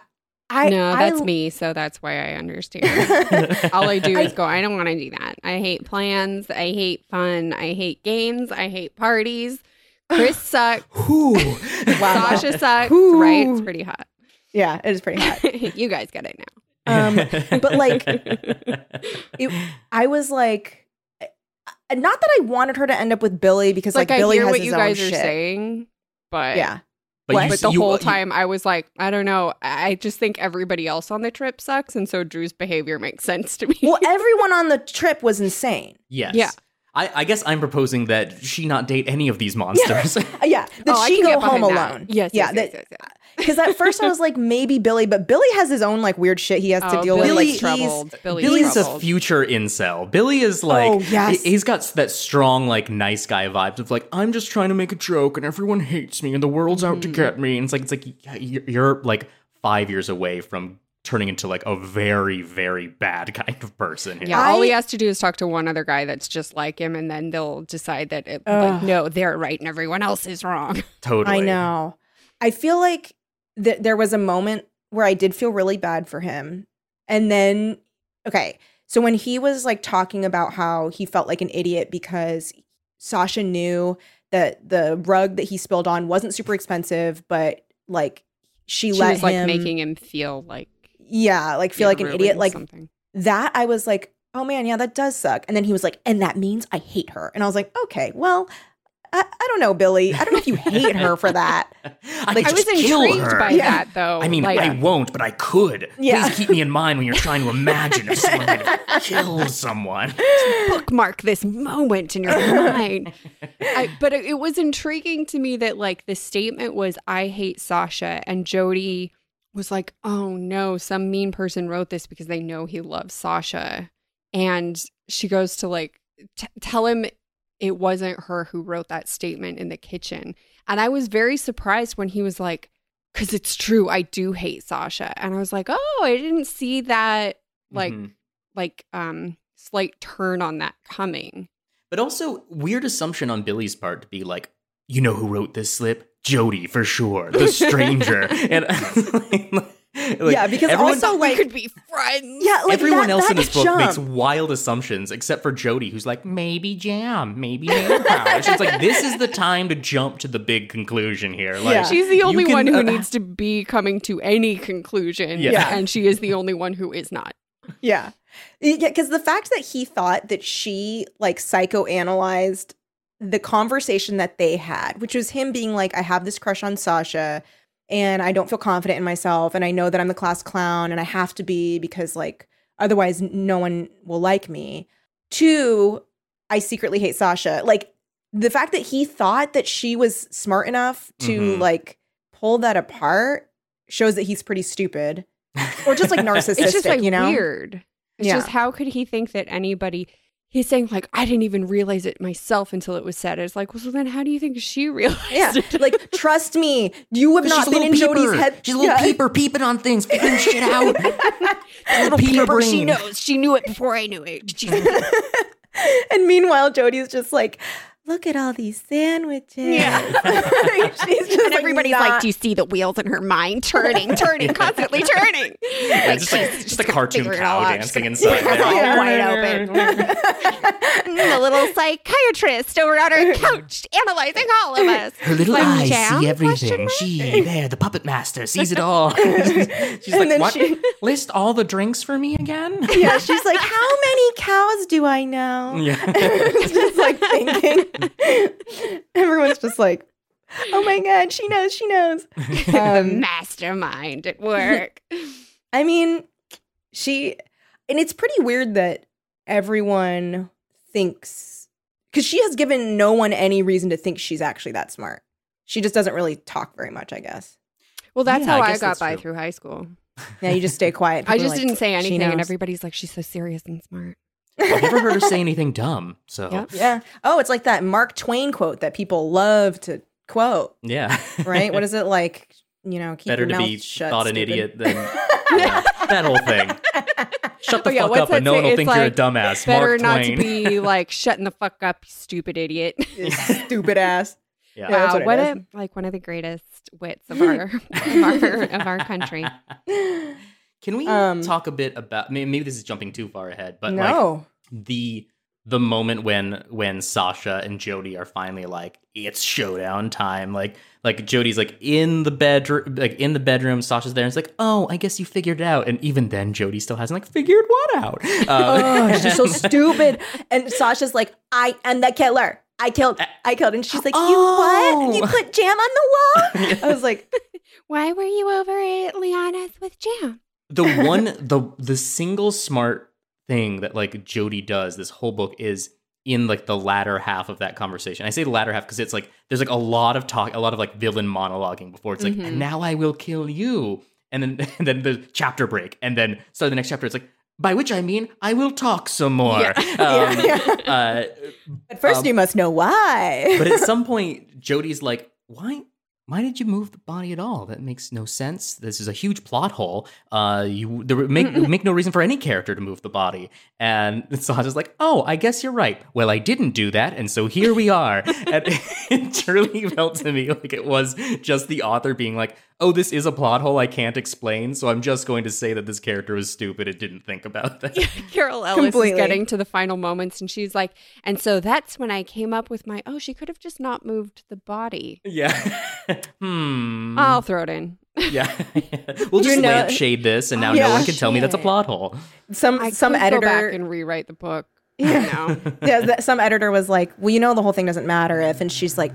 I, no, I- that's me, so that's why I understand. All I do is go, I don't want to do that. I hate plans. I hate fun. I hate games. I hate parties. Chris sucks. Whew. Wow. Sasha sucks. Whew. Right? It's pretty hot. yeah, it is pretty hot. you guys get it now. Um, but like, it, I was like, uh, not that I wanted her to end up with Billy because like, like, Billy I hear has what his you own guys are shit. saying, but Yeah, but, What? you, but the you- whole uh, you- time I was like, I don't know. I I just think everybody else on the trip sucks, and so Drew's behavior makes sense to me. well, everyone on the trip was insane. yes. Yeah. I, I guess I'm proposing that she not date any of these monsters. Uh, yeah, that Oh, she go home behind that. alone. Yes, yeah, yes, yes, yes, yes. Because at first I was like maybe Billy, but Billy has his own like weird shit he has to Oh, deal Billy's with. Like he's troubled. Billy's, Billy's a future incel. Billy is like, Oh, yes. he- he's got that strong, like, nice guy vibes of like, I'm just trying to make a joke and everyone hates me and the world's out to Mm-hmm. get me. And it's like, it's like you're, you're like five years away from turning into like a very, very bad kind of person. here. Yeah, all he has to do is talk to one other guy that's just like him, and then they'll decide that it, Ugh. like, no, they're right and everyone else is wrong. totally. I know. I feel like th- there was a moment where I did feel really bad for him. And then, okay. So when he was like talking about how he felt like an idiot because Sasha knew that the rug that he spilled on wasn't super expensive, but like she, She let was like him, making him feel like yeah, like feel yeah, like an idiot. Like something. that, I was like, oh man, yeah, that does suck. And then he was like, and that means I hate her. And I was like, okay, well, I, I don't know, Billy. I don't know if you hate her for that. I, Like, I was intrigued her. by Yeah. that though. I mean, like, I won't, but I could. Yeah. Please keep me in mind when you're trying to imagine if someone might have killed someone. bookmark this moment in your mind. I, but it, it was intriguing to me that like the statement was "I hate Sasha," and Jody was like, "Oh no, some mean person wrote this because they know he loves Sasha," and she goes to like t- tell him it wasn't her who wrote that statement in the kitchen. And I was very surprised when he was like, because it's true, I do hate Sasha. And I was like, oh, I didn't see that like Mhm. like um slight turn on that coming. But also, weird assumption on Billy's part to be like, you know who wrote this slip? Jody, for sure. The stranger. and like, yeah, because everyone- also we like could be friends. yeah, like Everyone that- else in that this book jump. makes wild assumptions, except for Jody, who's like, maybe jam, maybe nail polish. Like this is the time to jump to the big conclusion here. Like, Yeah. She's the only can, one who uh, needs to be coming to any conclusion. Yeah. And she is the only one who is not. Yeah. Yeah, because the fact that he thought that she like psychoanalyzed the conversation that they had, which was him being like, I have this crush on Sasha and I don't feel confident in myself. And I know that I'm the class clown and I have to be because like otherwise no one will like me. Two, I secretly hate Sasha. Like the fact that he thought that she was smart enough to Mhm. like pull that apart shows that he's pretty stupid or just like narcissistic, It's just like you know? weird. It's Yeah. just how could he think that anybody he's saying like I didn't even realize it myself until it was said. It's like, well so then how do you think she realized Yeah, it? like trust me, you have not been little in Jody's head. She's a little Yeah. peeper peeping on things, figuring shit out. little peeper Peeper, she knows. She knew it before I knew it. And meanwhile, Jody's just like, look at all these sandwiches. Yeah. she's just and everybody's like, do you see the wheels in her mind turning, turning, constantly turning? Yeah, just like just a cartoon figure it all cow dancing Just inside gonna- all wide open. the mm, little psychiatrist over on her couch analyzing all of us. Her little Like, eyes jam? see everything. She, there, the puppet master, sees it all. She's like, then what? she- List all the drinks for me again? yeah, she's like, how many cows do I know? Yeah. Just like thinking. Everyone's just like, oh my god, she knows, she knows. the Um, mastermind at work. I mean, she, and it's pretty weird that everyone thinks, because she has given no one any reason to think she's actually that smart. She just doesn't really talk very much, I guess. Well, that's Yeah, how I, guess got by true. through high school. Yeah, you just stay quiet. I People are just like, didn't say anything, and everybody's like, "She's so serious and smart." I've never heard her say anything dumb. So, Yep. Yeah. Oh, it's like that Mark Twain quote that people love to quote, yeah. right? what is it like? You know, keep Better your to mouth be shut, thought an idiot than yeah, that whole thing. Shut the Oh, yeah, fuck up and no one will It's think you're a dumbass. Better Mark not Twain. to be like shutting the fuck up, you stupid idiot. stupid ass. yeah. Yeah, wow, what what, a like one of the greatest wits of our of our, of our country. Can we Um, talk a bit about maybe, maybe this is jumping too far ahead, but like the the moment when when Sasha and Jody are finally like it's showdown time like like Jody's like in the bedroom like in the bedroom Sasha's there and it's like oh I guess you figured it out and even then Jody still hasn't like figured what out oh, Uh, she's so stupid. And Sasha's like, I am the killer. I killed. I killed. And she's like, you Oh. what? You put jam on the wall? I was like, Why were you over at Liana's with Jam? The one the the single smart thing that like Jody does this whole book is in like the latter half of that conversation. I say the latter half because it's like there's like a lot of talk, a lot of like villain monologuing before it's like, Mhm. and now I will kill you, and then and then the chapter break, and then so the next chapter it's like. By which I mean, I will talk some more. Yeah. Um, Yeah, uh, at first Um, you must know why. but at some point, Jody's like, "Why? Why did you move the body at all? That makes no sense. This is a huge plot hole. Uh, you there make make no reason for any character to move the body." And Sasha's like, "Oh, I guess you're right. Well, I didn't do that, and so here we are." and it truly felt to me like it was just the author being like, "Oh, this is a plot hole I can't explain, so I'm just going to say that this character was stupid and didn't think about that." Carol Ellis Completely. is getting to the final moments, and she's like, and so that's when I came up with my, oh, she could have just not moved the body. yeah. hmm. I'll throw it in. Yeah. we'll just You know- lampshade this and now Yeah. no one can tell me that's a plot hole. some I some could editor go back and rewrite the book. Yeah. Yeah, that- some editor was like, "Well, you know, the whole thing doesn't matter if," and she's like,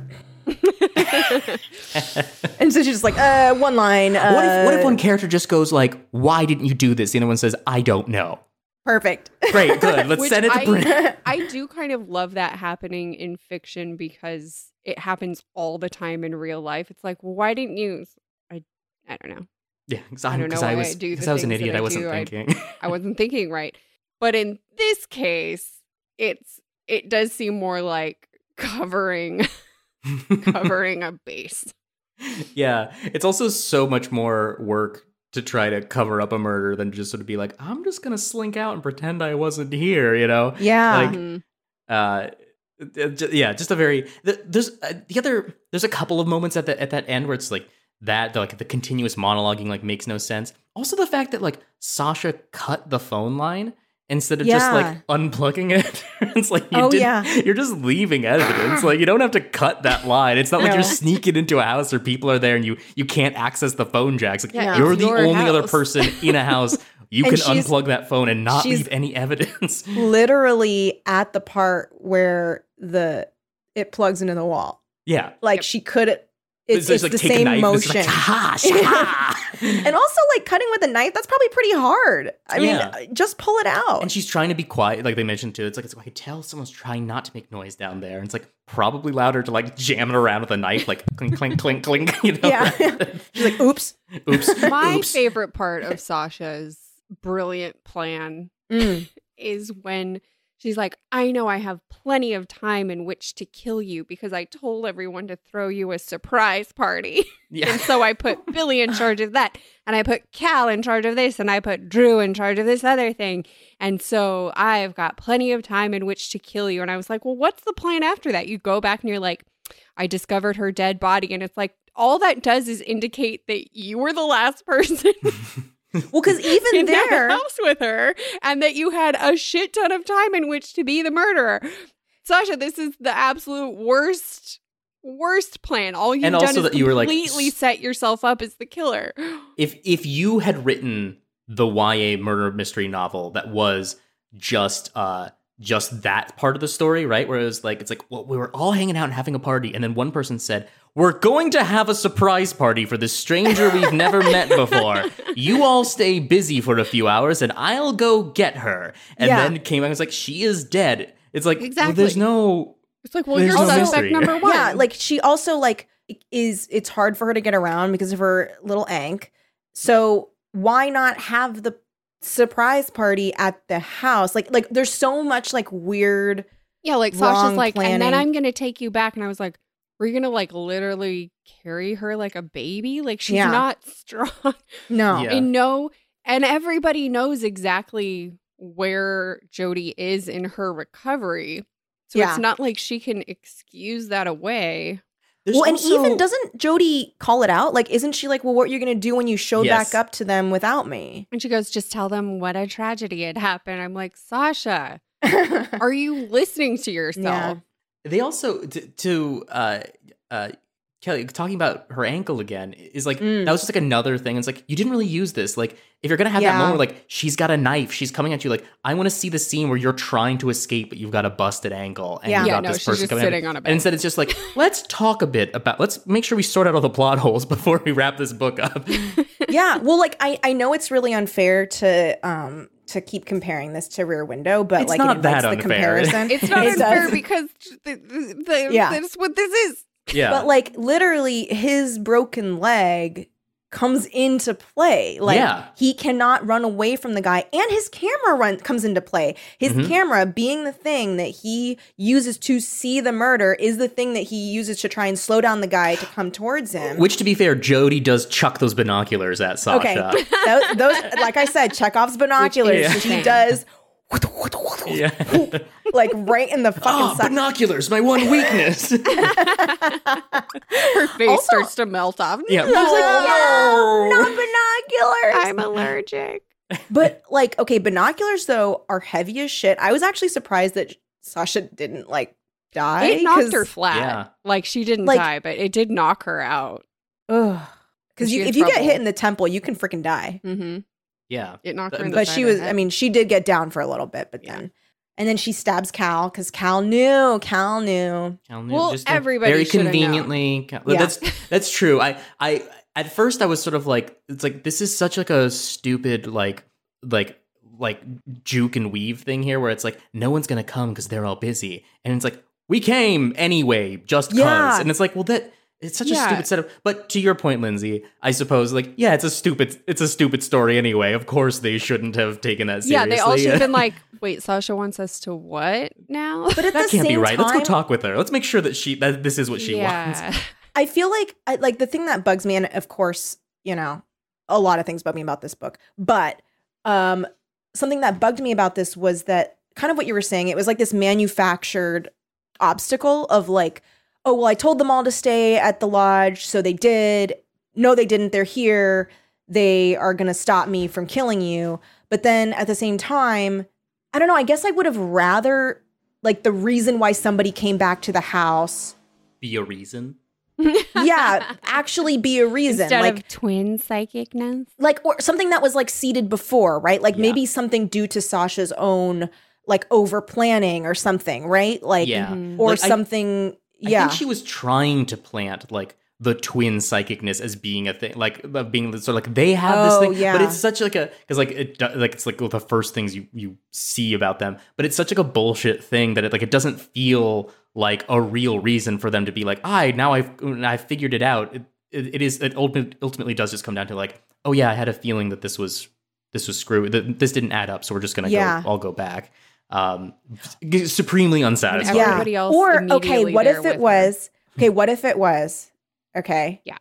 and so she's just like, "Uh, one line." Uh, what if what if one character just goes like, "Why didn't you do this?" The other one says, "I don't know." perfect? Great, good. Let's Which send it to I, print. I do kind of love that happening in fiction because it happens all the time in real life. It's like, well, why didn't you? I, I don't know. Yeah, because I I, don't know because why I I was do because I was an idiot. I I wasn't do. I- thinking. I wasn't thinking right. But in this case, it's it does seem more like covering covering a base. yeah, it's also so much more work to try to cover up a murder than just sort of be like, I'm just gonna slink out and pretend I wasn't here, you know? Yeah. Like, Mhm. uh uh, yeah just a very there's uh, the other there's a couple of moments at the at that end where it's like that the, like the continuous monologuing like makes no sense also the fact that like sasha cut the phone line instead of just like unplugging it it's like you Oh, did, yeah. you're just leaving evidence like you don't have to cut that line it's not like No. you're sneaking into a house or people are there and you you can't access the phone jacks like Yeah, you're the your only other person in a house you can unplug that phone and not leave any evidence Literally at the part where the it plugs into the wall. yeah Like Yep. she could it's, Just, it's like, the same knife and it's motion. like, "Ha, sha." And also like cutting with a knife, that's probably pretty hard. I mean, Yeah. just pull it out. and she's trying to be quiet, like they mentioned too. It's like it's like I can tell someone's trying not to make noise down there. And it's like probably louder to like jam it around with a knife, like clink, clink, clink, clink. You know? Yeah. She's like, oops. oops. My oops. favorite part of Sasha's brilliant plan Mm. is when she's like, I know I have plenty of time in which to kill you because I told everyone to throw you a surprise party. Yeah. and so I put Billy in charge of that. And I put Cal in charge of this. And I put Drew in charge of this other thing. And so I've got plenty of time in which to kill you. And I was like, well, what's the plan after that? You go back and you're like, I discovered her dead body. And it's like, all that does is indicate that you were the last person Well, because even in that there, house with her and that you had a shit ton of time in which to be the murderer. Sasha, this is the absolute worst, worst plan. All you've And done also is that you were, like, completely set yourself up as the killer. if if you had written the YA murder mystery novel that was just uh just that part of the story, right? Where it was like it's like, well, we were all hanging out and having a party, and then one person said, We're going to have a surprise party for this stranger we've never met before. You all stay busy for a few hours and I'll go get her. And Yeah. then came out and was like, She is dead. It's like well, Exactly. there's no It's like, well, you're no suspect mystery. number one. yeah, like she also like is it's hard for her to get around because of her little ank. So why not have the surprise party at the house? Like like there's so much like weird yeah, like wrong Sasha's like, and then. I'm gonna take you back, and I was like, we're gonna like literally carry her like a baby. Like she's Yeah. not strong. no. Yeah. I know, and everybody knows exactly where Jody is in her recovery. So Yeah. it's not like she can excuse that away. There's well, and even doesn't Jody call it out? Like, isn't she like, well, what are you gonna do when you show Yes. back up to them without me? And she goes, just tell them what a tragedy had happened. I'm like, Sasha, are you listening to yourself? They also to, to uh uh Kelly talking about her ankle again is like Mm. that was just like another thing. It's like you didn't really use this. Like if you're gonna have that Yeah. moment where like she's got a knife, she's coming at you. Like I want to see the scene where you're trying to escape, but you've got a busted ankle and Yeah. you Yeah, got no, this she's person just coming at sitting you. on a bed. And instead, it's just like let's talk a bit about. Let's make sure we sort out all the plot holes before we wrap this book up. yeah. Well, like I I know it's really unfair to um to keep comparing this to Rear Window, but It's like not it that invites the comparison. It's not It unfair does. because the, the, the, Yeah. that's what this is. Yeah, But like literally his broken leg comes into play. Like Yeah. he cannot run away from the guy and his camera run comes into play. His Mhm. camera being the thing that he uses to see the murder is the thing that he uses to try and slow down the guy to come towards him. which to be fair, Jody does chuck those binoculars at Sasha. okay. those, those like I said, Chekhov's binoculars. is She insane. does Yeah. like right in the fucking oh, side. binoculars, my one weakness. Her face Also- starts to melt off. yeah. No, not binoculars. I'm allergic. But like, okay, binoculars though are heavy as shit. I was actually surprised that Sasha didn't like die. It knocked her flat. Yeah. Like she didn't Like- die, but it did knock her out. Ugh. Because She you, had if you get hit in the temple, you can freaking die. Mm-hmm. Yeah. It knocked But- her in the But she of the was, I mean, she did get down for a little bit, but Yeah. then, and then she stabs Cal because Cal knew. Cal knew. Cal knew Well, just, everybody very shoulda known. conveniently. Cal- Yeah. That's that's true. I I at first I was sort of like it's like this is such like a stupid like like like juke and weave thing here where it's like no one's gonna come because they're all busy and it's like we came anyway just cause and it's like well that It's such a stupid setup. But to your point, Lindsay, I suppose like yeah, it's a stupid it's a stupid story anyway. Of course they shouldn't have taken that seriously. Yeah, they all should have been like, wait, Sasha wants us to what now? But at that the can't same be right. Let's go talk with her. Let's make sure that she that this is what she wants. I feel like I, like the thing that bugs me, and of course, you know, a lot of things bug me about this book, but um, something that bugged me about this was that kind of what you were saying. It was like this manufactured obstacle of like, oh well, I told them all to stay at the lodge, so they did. No, they didn't. They're here. They are gonna stop me from killing you. But then at the same time, I don't know. I guess I would have rather like the reason why somebody came back to the house Be a reason. yeah, actually be a reason. Instead like of twin psychicness. like or something that was like seeded before, right? Like Yeah. maybe something due to Sasha's own like over planning or something, right? Like Yeah. Mhm. or Like, something I yeah. think she was trying to plant like the twin psychicness as being a thing, like of being sort of like they have Oh, this thing, yeah. but it's such like a because like it like it's like the first things you you see about them, but it's such like a bullshit thing that it like it doesn't feel like a real reason for them to be like, I now I've I figured it out. It, it, it is it ultimately does just come down to like, oh yeah, I had a feeling that this was this was screw that this didn't add up, so we're just gonna Yeah. go all go back. Um, supremely unsatisfying. yeah. everybody else or okay, what if it with her. was okay, what if it was okay? Yeah.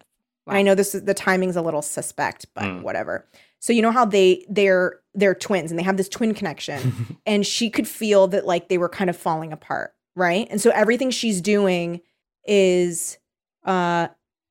And I know this is the timing's a little suspect, but Mm. whatever. So you know how they they're they're twins and they have this twin connection and she could feel that like they were kind of falling apart, right? And so everything she's doing is uh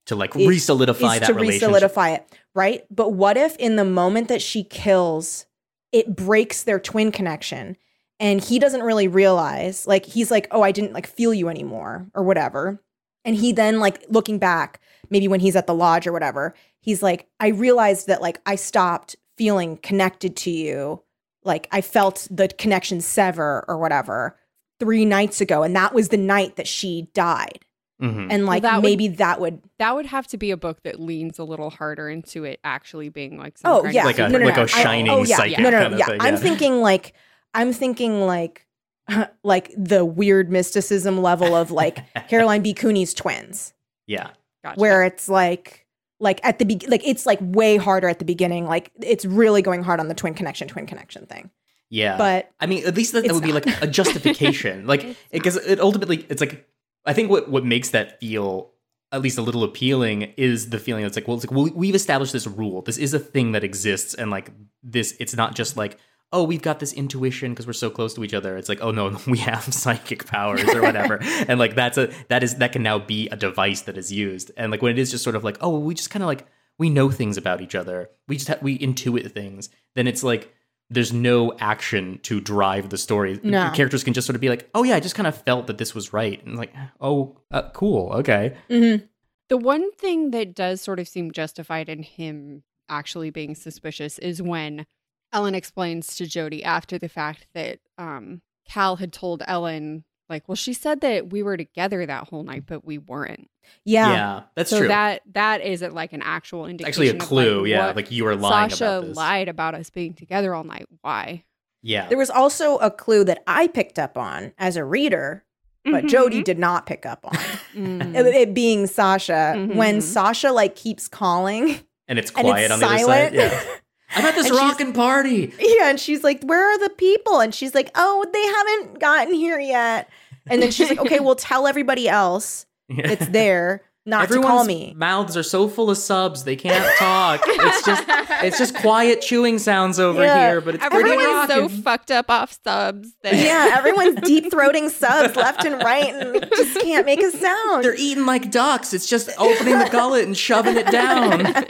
to like is- re-solidify is that to relationship. re-solidify it, right? But what if in the moment that she kills, it breaks their twin connection and he doesn't really realize, like he's like, "Oh, I didn't like feel you anymore" or whatever. And he then like looking back, maybe when he's at the lodge or whatever, he's like, "I realized that like I stopped feeling connected to you. Like I felt the connection sever or whatever 3 nights ago and that was the night that she died." Mhm. And like that would- maybe that would That would have to be a book that leans a little harder into it actually being like some Oh yeah, Like a- no, no, like no. a I- shining oh, yeah. psychic No, no, kind of yeah. thing, I'm thinking like I'm thinking like like the weird mysticism level of like Caroline B. Cooney's twins, yeah. Gotcha. where it's like like at the be- like it's like way harder at the beginning. Like it's really going hard on the twin connection, twin connection thing. Yeah. But I mean, at least that, that It's would be like a justification. like, because it ultimately, it's like, I think what, what makes that feel at least a little appealing is the feeling that's like, well, it's like, well, we've established this rule. This is a thing that exists. And like, this, it's not just like, oh, we've got this intuition because we're so close to each other. It's like, oh no, we have psychic powers or whatever. and like, that's a, that is, that can now be a device that is used. And like, when it is just sort of like, oh, we just kind of like, we know things about each other. We just, ha- we intuit things. Then it's like, there's no action to drive the story. No. Characters can just sort of be like, "Oh yeah, I just kind of felt that this was right," and like, "Oh, uh, cool, okay." mhm. The one thing that does sort of seem justified in him actually being suspicious is when Ellen explains to Jody after the fact that um, Cal had told Ellen, like, well, she said that we were together that whole night, but we weren't. yeah. that's so true. that that is a, like an actual indication. actually a of, clue. like, yeah, like you were lying Sasha about this. lied about us being together all night. Why? Yeah, There was also a clue that I picked up on as a reader, but Jody did not pick up on. Mhm. it, it being Sasha when Mhm. Sasha like keeps calling and it's and quiet it's on the silent. other side. Yeah, I'm at this And rockin' party. Yeah, and she's like, "Where are the people?" And she's like, "Oh, they haven't gotten here yet." And then she's like, "Okay, well, tell everybody else it's there not Everyone's to call me." mouths are so full of subs they can't talk. it's just it's just quiet chewing sounds over Yeah. here, but it's pretty Everyone's so fucked up off subs that Yeah, everyone's deep throating subs left and right, and just can't make a sound. They're eating like ducks. It's just opening the gullet and shoving it down.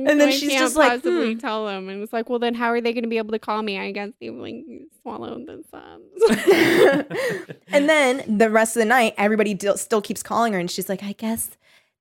And And then I she's can't just like, possibly hmm. tell them. And it's like, well, then how are they going to be able to call me? I guess they've like swallowed the subs. and then the rest of the night, everybody d- still keeps calling her, and she's like, "I guess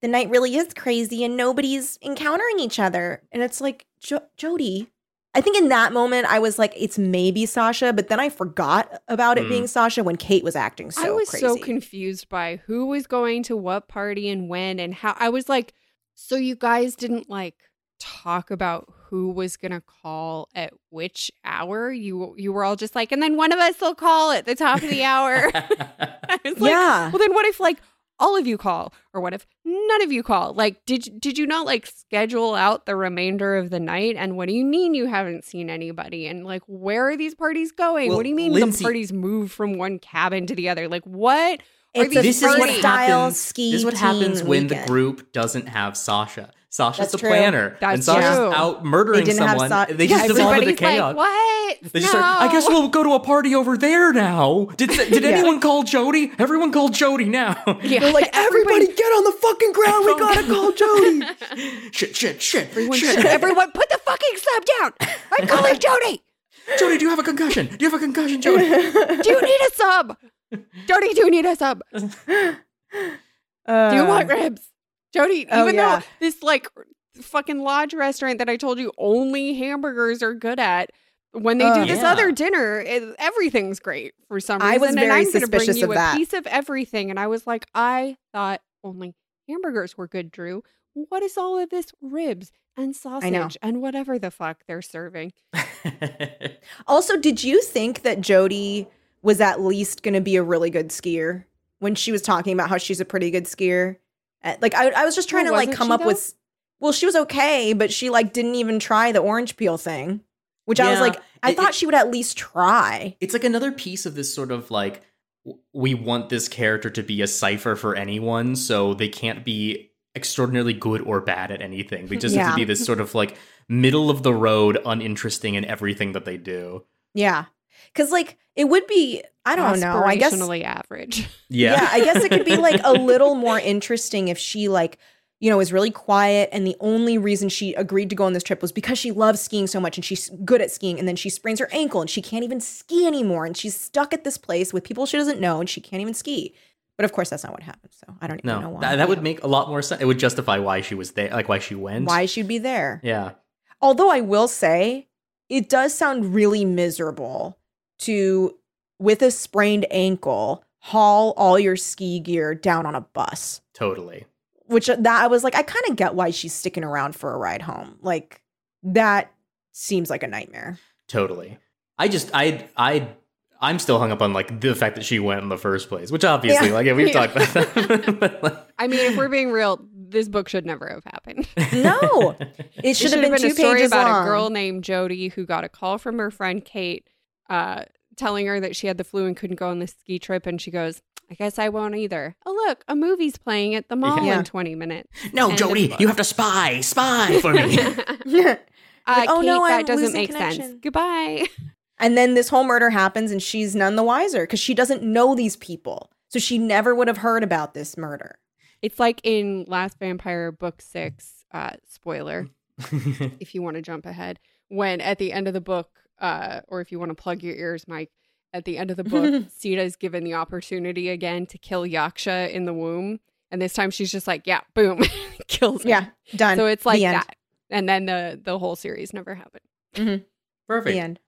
the night really is crazy, and nobody's encountering each other." And it's like, jo- Jody. I think in that moment, I was like, "It's maybe Sasha," but then I forgot about it Mm. being Sasha when Kate was acting so I was crazy. so confused by who was going to what party and when and how. I was like, so you guys didn't like talk about who was going to call at which hour? You you were all just like, and then one of us will call at the top of the hour. I was like, yeah, well, then what if like all of you call? Or what if none of you call? Like, did did you not like schedule out the remainder of the night? And what do you mean you haven't seen anybody? And like, where are these parties going? Well, what do you mean Lindsay- the parties move from one cabin to the other? Like, what? Are It's a this is what style happens. ski This is what happens when weekend. the group doesn't have Sasha. Sasha's That's the true. planner, and Sasha's true. out murdering They someone. Sa- they just devolve into Everybody's chaos. like, what? They just no. start, I guess we'll go to a party over there now. Did did Yeah. anyone call Jody? Everyone called Jody now. Yeah, They're like, everybody get on the fucking ground. We gotta call Jody. shit, shit, shit, Everyone, shit. everyone, put the fucking sub down. I'm calling Jody. Jody, do you have a concussion? Do you have a concussion, Jody? Do you need a sub? Jody, do you need a sub? Do you want um, ribs? Jody, oh, even yeah. though this like fucking lodge restaurant that I told you only hamburgers are good at, when they do Oh. this Yeah. other dinner, it, everything's great for some reason. I was and very I'm gonna suspicious bring you of a that. piece of everything, and I was like, I thought only hamburgers were good, Drew. What is all of this ribs and sausage and whatever the fuck they're serving? Also, did you think that Jody was at least going to be a really good skier when she was talking about how she's a pretty good skier? Uh, Like, I, I was just trying Well, to like come up though? with. Well, she was okay, but she like didn't even try the orange peel thing, which I was like, I it- thought it- she would at least try. it's like another piece of this sort of like we want this character to be a cipher for anyone, so they can't be extraordinarily good or bad at anything. They just have to be this sort of like middle of the road, uninteresting in everything that they do. Yeah, because like it would be. I don't know. I guess Aspirationally average. yeah. I guess it could be like a little more interesting if she like you know is really quiet and the only reason she agreed to go on this trip was because she loves skiing so much and she's good at skiing and then she sprains her ankle and she can't even ski anymore and she's stuck at this place with people she doesn't know and she can't even ski. But of course that's not what happened. So I don't even know why. that, that would make a lot more sense. It would justify why she was there, like why she went. why she'd be there. Yeah. Although I will say, it does sound really miserable to, with a sprained ankle, haul all your ski gear down on a bus. Totally. Which uh, that I was like, I kind of get why she's sticking around for a ride home. Like that seems like a nightmare. Totally. I just I I I'm still hung up on like the fact that she went in the first place, which obviously Yeah. like yeah, we've Yeah. talked about that. But, like, I mean, if we're being real, this book should never have happened. No, it It should have been, two a story pages about long. a girl named Jody who got a call from her friend Kate, uh, telling her that she had the flu and couldn't go on the ski trip, and she goes, "I guess I won't either." Oh look, a movie's playing at the mall Yeah. in twenty minutes. no, End Jody, you have to spy, spy for me. uh, Like, oh, Kate, no, that I'm doesn't losing make sense. Goodbye. and then this whole murder happens, and she's none the wiser because she doesn't know these people, so she never would have heard about this murder. It's like in Last Vampire Book Six. Uh, spoiler. if you want to jump ahead, when at the end of the book, uh, or if you want to plug your ears, Mike, at the end of the book, Sita is given the opportunity again to kill Yaksha in the womb. And this time she's just like, yeah, boom, kills him. Yeah, done. So it's like The end. that. And then the the whole series never happened. Perfect. The end.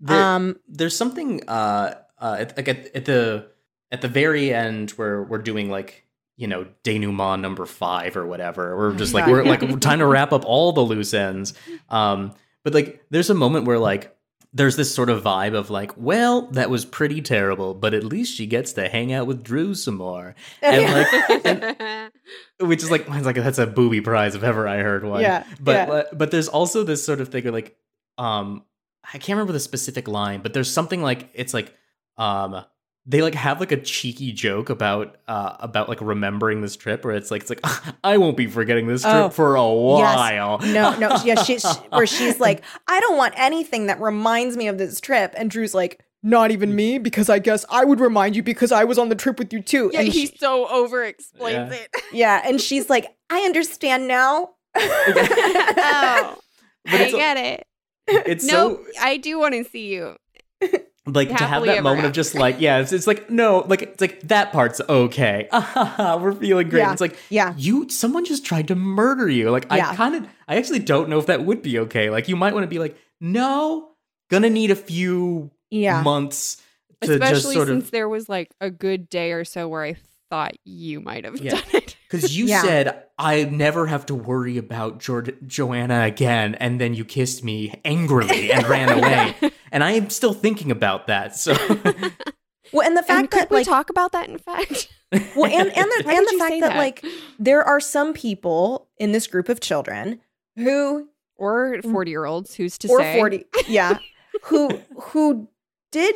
There- Um, there's something uh uh at, like at, at the at the very end where we're doing like you know denouement number five or whatever we're just like God. we're like time to wrap up all the loose ends um but like there's a moment where like there's this sort of vibe of like well that was pretty terrible but at least she gets to hang out with drew some more and like and, which is like it's like that's a booby prize if ever I heard one. Yeah, But yeah. uh, but there's also this sort of thing of like um I can't remember the specific line, but there's something like it's like um they like have like a cheeky joke about uh about like remembering this trip where it's like it's like I won't be forgetting this trip Oh, for a while. No, no, yeah, she, she- where she's like, I don't want anything that reminds me of this trip, and Drew's like, not even me, because I guess I would remind you because I was on the trip with you too. yeah, and he she- so over explains Yeah. it. yeah, and she's like, I understand now. oh, I get it. it's No, so I do want to see you. Like to have that moment of just like yeah it's, it's like no like it's like that part's okay we're feeling great Yeah. it's like Yeah. you someone just tried to murder you like Yeah. i kind of i actually don't know if that would be okay like you might want to be like no gonna need a few Yeah. months to Especially just sort since of there was like a good day or so where I thought you might have Yeah. done it. because you said i never have to worry about Jord- joanna again and then you kissed me angrily and ran away and i am still thinking about that so Well, and the And fact could that we like talk about that? In fact, Well, and and the, and the fact that, that? like there are some people in this group of children who or mm. 40 year olds, who's to or say? 40 yeah who who did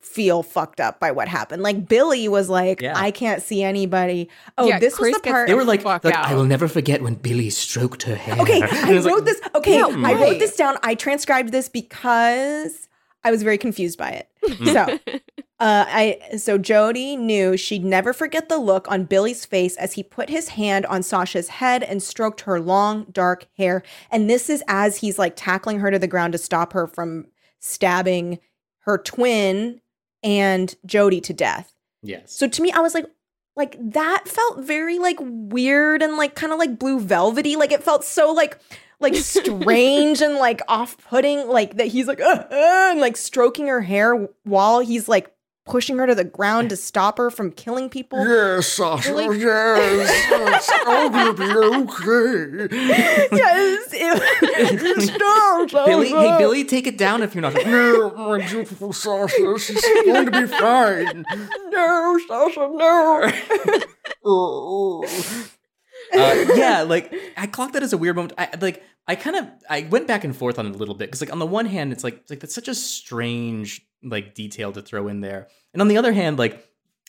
feel fucked up by what happened like billy was like Yeah. i can't see anybody oh Yeah, this Chris was the part They were like, like. I will never forget when Billy stroked her hair. okay i was like, wrote this okay Yeah, i right. wrote this down i transcribed this because i was very confused by it. So uh i so jody knew she'd never forget the look on billy's face as he put his hand on sasha's head and stroked her long dark hair. And this is as he's like tackling her to the ground to stop her from stabbing her twin and jody to death. Yes. so to me i was like like that felt very like weird and like kind of like blue velvety. Like it felt so like like strange and like off-putting like that he's like uh, uh, and like stroking her hair while he's like pushing her to the ground to stop her from killing people Yes, Sasha, Really? yes. It's all gonna be okay. yes it, stop, stop, Billy, hey. Billy, take it down if you're not. No, my beautiful Sasha, she's going to be fine. no Sasha, no Oh, uh, yeah, like I clocked that as a weird moment. I like I kind of I went back and forth on it a little bit because like on the one hand it's like it's like that's such a strange like detail to throw in there, and on the other hand like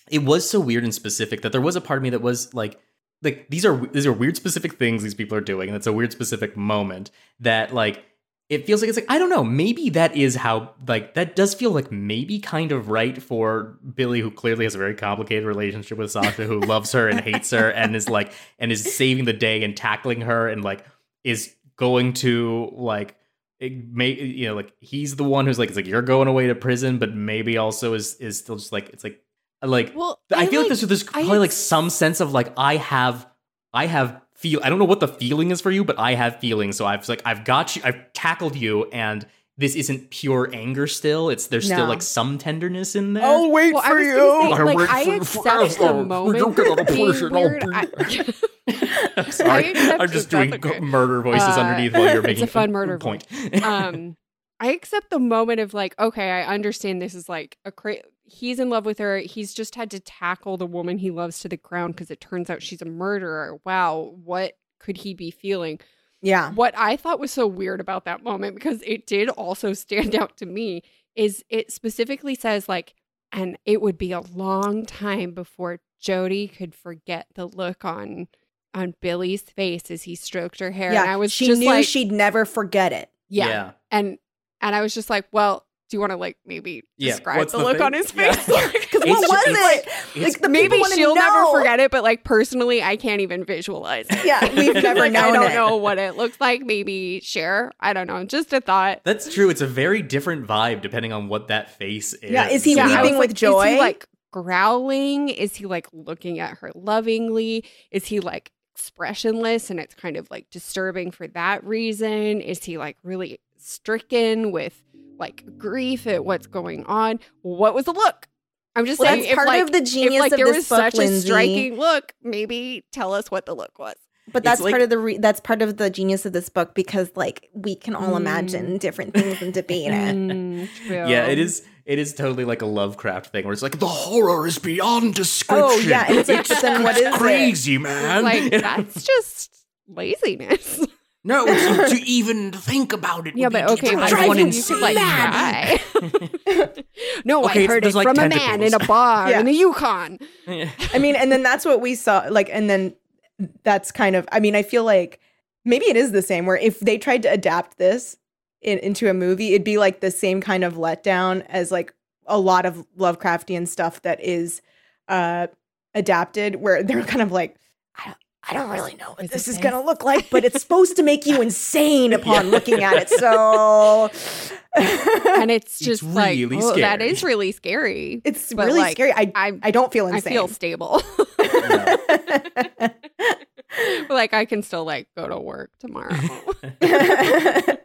it was so weird and specific that there was a part of me that was like like these are these are weird specific things these people are doing, and it's a weird specific moment that like it feels like it's like I don't know maybe that is how like that does feel like maybe kind of right for Billy who clearly has a very complicated relationship with Sasha who loves her and hates her and is like and is saving the day and tackling her and like is going to like it may you know like he's the one who's like it's like you're going away to prison but maybe also is is still just like it's like like well, I, feel like, like there's there's probably had like some sense of like I have I have feel I don't know what the feeling is for you, but I have feelings. So I've like I've got you, I've tackled you, and this isn't pure anger. Still, it's there's still like some tenderness in there. I'll wait Well, I for was you. say, I like, wait I for you accept forever. the We moment don't get out of being prison. I'll weird. be- I- I'm sorry, I'm just doing okay. murder voices Uh, underneath while you're it's making a fun murder point. um i accept the moment of like okay i understand this is like a cra- he's in love with her he's just had to tackle the woman he loves to the ground because it turns out she's a murderer wow what could he be feeling yeah. What i thought was so weird about that moment because it did also stand out to me is it specifically says like and it would be a long time before jody could forget the look on on billy's face as he stroked her hair. Yeah. And i was she just knew like she'd never forget it. Yeah. and and I was just like, well, do you want to like maybe Yeah, describe what's the, the look on his Yeah. face? because what was it it's- like the maybe she'll never forget it, but like personally, I can't even visualize it. yeah we've never like, known I don't it. know what it looks like. Maybe share. I don't know. Just a thought. That's true. It's a very different vibe depending on what that face is. Yeah, is he I weeping with joy? Is he like growling? Is he like looking at her lovingly? Is he like expressionless and it's kind of like disturbing for that reason? Is he like really stricken with like grief at what's going on? What was the look? I'm just Well, saying that's if part like, of the if genius like of there this was book, such a striking look, maybe tell us what the look was. But that's like- part of the re- that's part of the genius of this book because like we can all Mm. imagine different things and debate it. Mm, true. Yeah, it is. It is totally like a Lovecraft thing where it's like the horror is beyond description. Oh yeah, and it's like, but then what is it? Crazy, man. Like that's just laziness. no, it's to even think about it. Yeah, would but be okay, to but drive what one you could like mad. try? no, Okay, I it's- heard it like, from a man in a bar Yeah. in the Yukon. Yeah. I mean, and then that's what we saw. Like, and then that's kind of. I mean, I feel like maybe it is the same. Where if they tried to adapt this in, into a movie, it'd be like the same kind of letdown as like a lot of Lovecraftian stuff that is uh adapted, where they're kind of like. I don't, I don't really know what Is this is going to look like, but it's supposed to make you insane upon looking at it. So, And it's It's just like really oh, that scary. is really scary. it's But, really like, scary. I I I don't feel insane. I feel stable. like I can still like go to work tomorrow. Yeah.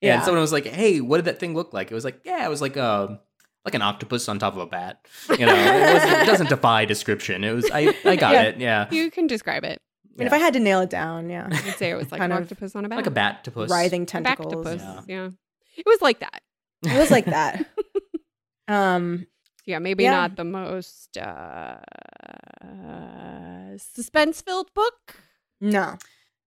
Yeah. And someone was like, "Hey, what did that thing look like?" It was like, "Yeah, it was like a like an octopus on top of a bat." You know, it, wasn't, it doesn't defy description. It was I I got Yeah. it. Yeah, you can describe it. And if I had to nail it down, yeah, I'd say it was like an octopus on a bat. like a bat to writhing A tentacles. Yeah. yeah. It was like that. It was like that. Um, Yeah, maybe Yeah. not the most uh, suspense filled book. No.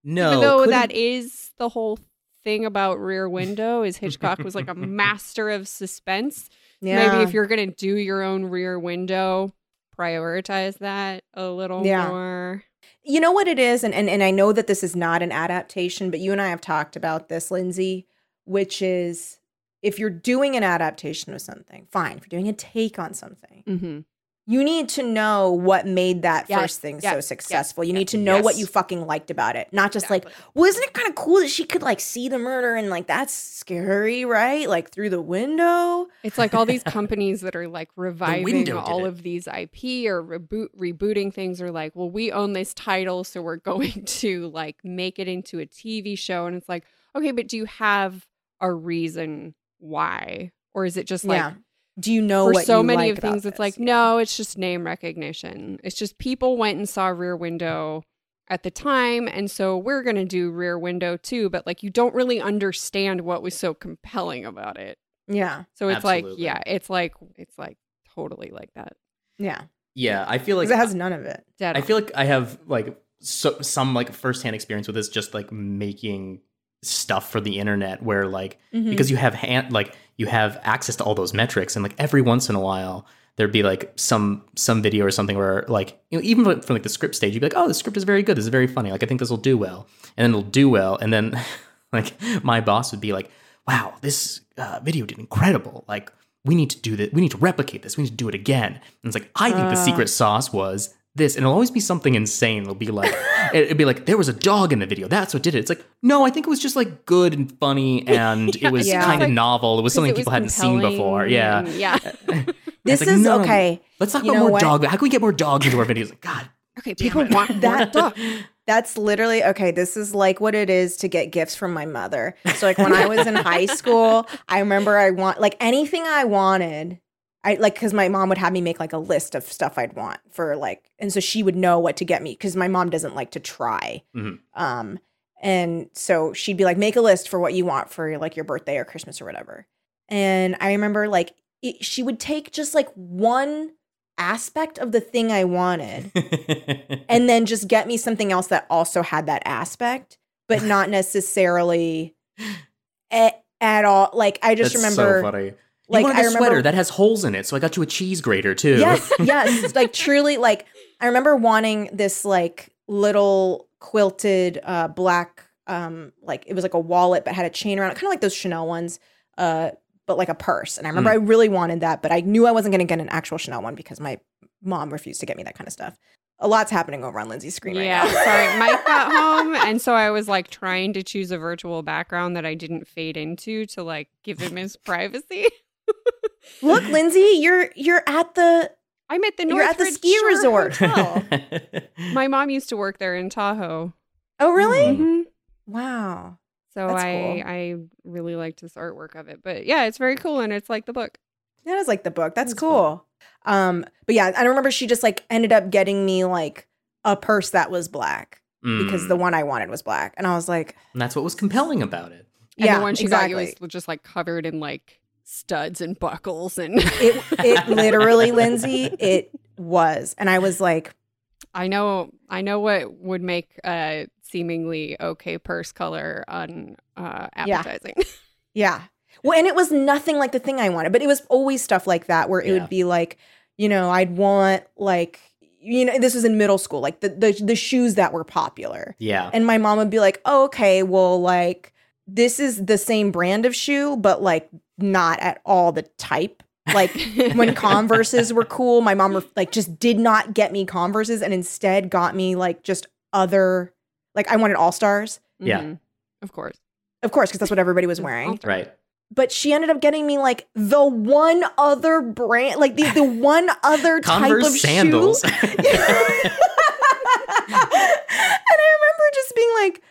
No, Even though couldn't- that is the whole thing about Rear Window is Hitchcock was like a master of suspense. Yeah. Maybe if you're gonna do your own Rear Window, prioritize that a little Yeah. more. You know what it is, and, and and I know that this is not an adaptation, but you and I have talked about this, Lindsay, which is if you're doing an adaptation of something, fine. If you're doing a take on something, Mm-hmm. You need to know what made that Yes, first thing yes, so yes, successful. you need to know what you fucking liked about it, not just like, well, isn't it kind of cool that she could like see the murder and like that's scary, right? Like through the window. It's like all these companies that are like reviving all of these IP or reboot rebooting things are like, well, we own this title, so we're going to like make it into a TV show. And it's like, okay, but do you have a reason why? Or is it just like yeah. Do you know for what so you many like of about things, it's this? like, Yeah. no, it's just name recognition. It's just people went and saw Rear Window at the time. And so we're going to do Rear Window too. But like, you don't really understand what was so compelling about it. Yeah. So it's like, yeah, it's like, it's like totally like that. Yeah. yeah, I feel like Because it has none of it. Dead I on. feel like I have like so, some like firsthand experience with this, just like making stuff for the internet, where like Mhm. because you have hand like you have access to all those metrics, and like every once in a while there'd be like some some video or something where like you know, even from like the script stage, you'd be like, oh, the script is very good, this is very funny, like I think this will do well, and then it'll do well, and then like my boss would be like, wow, this uh, video did incredible, like. We need to do that. We need to replicate this. We need to do it again. And it's like I think the Uh. secret sauce was this, and it'll always be something insane. It'll be like, it'll be like there was a dog in the video. That's what did it. It's like no, I think it was just like good and funny, and it was Yeah. kind of Like, novel. It was something it people hadn't seen before. Yeah, yeah. This like, is no, okay. Let's talk You about more what? dog. How can we get more dogs into our videos? Like, God, okay. People want that dog. That's literally okay. This is like what it is to get gifts from my mother. So like when I was in high school, I remember I want like anything I wanted. I like because my mom would have me make like a list of stuff I'd want for like, and so she would know what to get me because my mom doesn't like to try. Mhm. Um, and so she'd be like, make a list for what you want for like your birthday or Christmas or whatever. And I remember like it, she would take just like one aspect of the thing I wanted and then just get me something else that also had that aspect, but not necessarily at, at all. Like I just That's remember, so like, wanted I a remember- sweater that has holes in it, so I got you a cheese grater too. yes, yes, like truly, like I remember wanting this like little quilted uh black um like it was like a wallet but had a chain around it, kind of like those Chanel ones, uh, but like a purse. And I remember I really wanted that, but I knew I wasn't going to get an actual Chanel one because my mom refused to get me that kind of stuff. A lot's happening over on Lindsay's screen Yeah, right now. sorry. Mike got home, and so I was like trying to choose a virtual background that I didn't fade into to like give him his privacy. Look, Lindsay, you're you're at the I'm at the You're at the Northridge ski Shore resort. Hotel. My mom used to work there in Tahoe. Oh, really? Mm. Mhm. Wow. So That's I cool. I really liked this artwork of it. But yeah, it's very cool and it's like the book. That is like the book. That's, That's cool. Um, but yeah, I remember she just like ended up getting me like a purse that was black because Mm. the one I wanted was black. And I was like, And that's what was compelling about it. And yeah, the one she exactly. got you was just like covered in like studs and buckles and it it literally, Lindsay, it was. And I was like, I know I know what would make a seemingly okay purse color on uh Yeah. yeah. Well, and it was nothing like the thing I wanted, but it was always stuff like that where it Yeah. would be like, you know, I'd want like you know, this was in middle school, like the the, the shoes that were popular. Yeah. And my mom would be like, oh, okay, well, like, this is the same brand of shoe, but like not at all the type. Like when Converses were cool, my mom like just did not get me Converses and instead got me like just other, like I wanted All Stars, Yeah. Mhm. Of course. of course, because that's what everybody was wearing. right. But she ended up getting me like the one other brand, like the, the one other Converse type of sandals. shoe. and I remember just being like,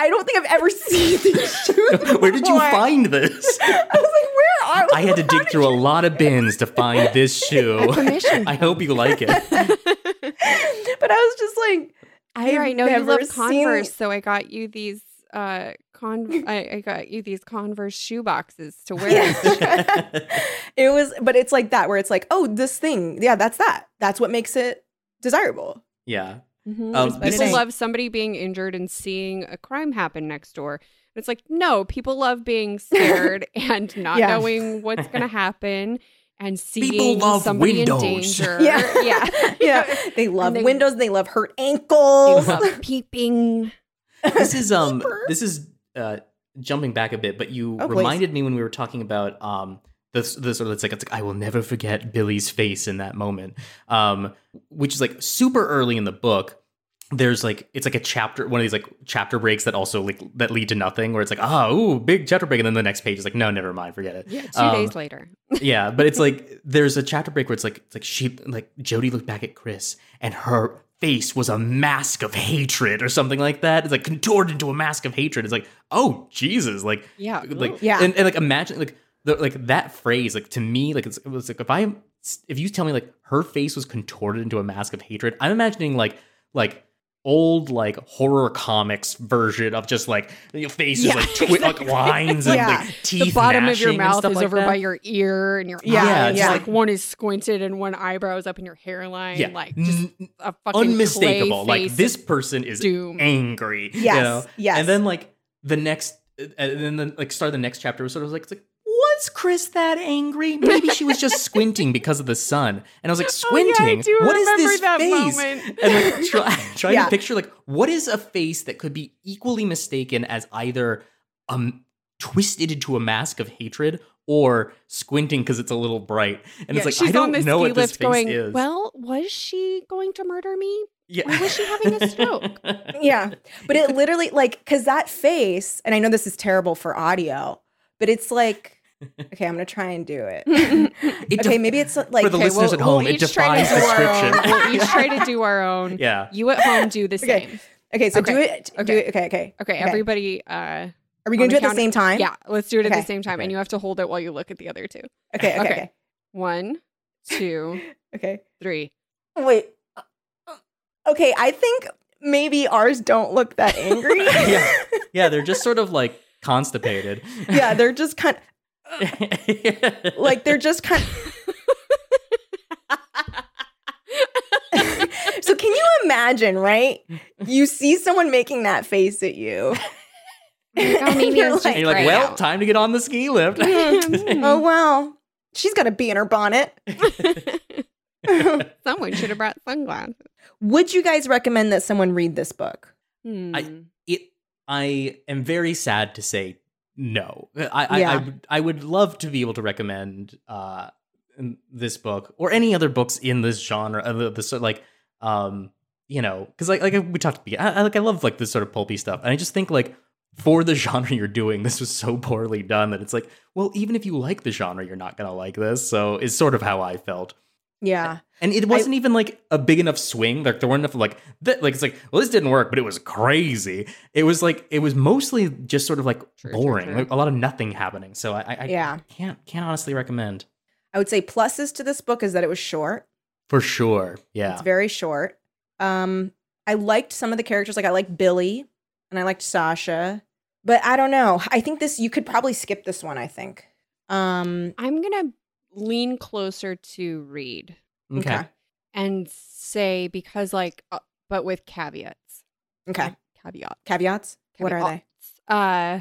I don't think I've ever seen these shoes. Where did you before. find this? I was like, where are I had to dig through a lot of bins to find this shoe. Permission. I hope you like it. But I was just like, I Here, I know you never love seen- Converse, so I got you these uh con I, I got you these Converse shoe boxes to wear. Yeah. it was, but it's like that where it's like, oh, this thing, yeah, that's that. That's what makes it desirable. yeah. Mhm. Um, people ain't. love somebody being injured and seeing a crime happen next door. And it's like, no, people love being scared and not Yeah. knowing what's going to happen and People seeing love somebody windows. in danger. Yeah. yeah. Yeah, they love they- windows. They love hurt They ankles. love peeping. this is um Keeper. this is uh jumping back a bit but you Oh, please. reminded me when we were talking about um the, the sort of it's like it's like I will never forget Billy's face in that moment um which is like super early in the book there's like it's like a chapter one of these like chapter breaks that also like that lead to nothing where it's like ah ooh big chapter break and then the next page is like no never mind forget it Yeah, two Um, days later. yeah, but it's like there's a chapter break where it's like it's like she like Jody looked back at Chris and her face was a mask of hatred or something like that. It's like contorted into a mask of hatred. It's like, oh Jesus, like Yeah. like Yeah. and, and like imagine like the like that phrase like to me like it's, it was like if I if you tell me like her face was contorted into a mask of hatred, I'm imagining like like old like horror comics version of just like your face Yeah. is like, twi- like lines and Yeah. like teeth the bottom of your mouth is like over that. by your ear and your Yeah, eyes. yeah. Like one is squinted and one eyebrow is up in your hairline. yeah, Like just N- a fucking unmistakable. clay Like this person is doom. angry. Yes, You know? yes. And then like the next, and then the, like start of the next chapter was sort of like, it's like, was Chris that angry? Maybe she was just squinting because of the sun. And I was like, Oh, yeah, I squinting. do what is this that face? moment. And like try, trying Yeah. to picture like what is a face that could be equally mistaken as either um twisted into a mask of hatred or squinting because it's a little bright. And Yeah, it's like she's I don't on the know ski what this lift face going, is. Well, was she going to murder me? yeah. or was she having a stroke? yeah, but it literally like because that face, and I know this is terrible for audio, but it's like, okay, I'm gonna try and do it. It okay, def- maybe it's like for the listeners at home, it each try to defies do our own. description. We'll each try to do our own. Yeah. You at home do the Okay. same. okay, so do Okay, it. Do okay. it. Okay, okay. Okay, everybody. Uh, Are we gonna do it at the same time? Yeah, let's do it at the same time, and you have to hold it while you look at the other two. Okay. Okay. Okay. Okay. One, two, Okay. three. Wait. Okay, I think maybe ours don't look that angry. Yeah. Yeah, they're just sort of like constipated. yeah, they're just kind like they're just kind of So can you imagine, right? You see someone making that face at you. Oh, maybe You're it was like, and you're like, well, out. time to get on the ski lift. oh wow. She's got a bee in her bonnet. Someone should have brought sunglasses. Would you guys recommend that someone read this book? Hmm. it I am very sad to say no. I I, I, would- I would love to be able to recommend uh this book or any other books in this genre uh, the, the sort like um you know because like like we talked about I, I like I love like this sort of pulpy stuff. And I just think like for the genre you're doing this was so poorly done that it's like well even if you like the genre you're not gonna like this. So it's sort of how I felt Yeah. and it wasn't even like a big enough swing. Like there weren't enough like that. Like it's like, well, this didn't work, but it was crazy. It was like it was mostly just sort of like True, true, boring. true. Like a lot of nothing happening. So I, I, I Yeah. can't can't honestly recommend I would say pluses to this book is that it was short. for sure. Yeah, It's very short. Um, I liked some of the characters. Like I liked Billy and I liked Sasha. But I don't know. I think this you could probably skip this one, I think. Um I'm gonna lean closer to read okay. okay. and say because like, uh, but with caveats. Okay. Caveat. Caveats? What are they? Uh,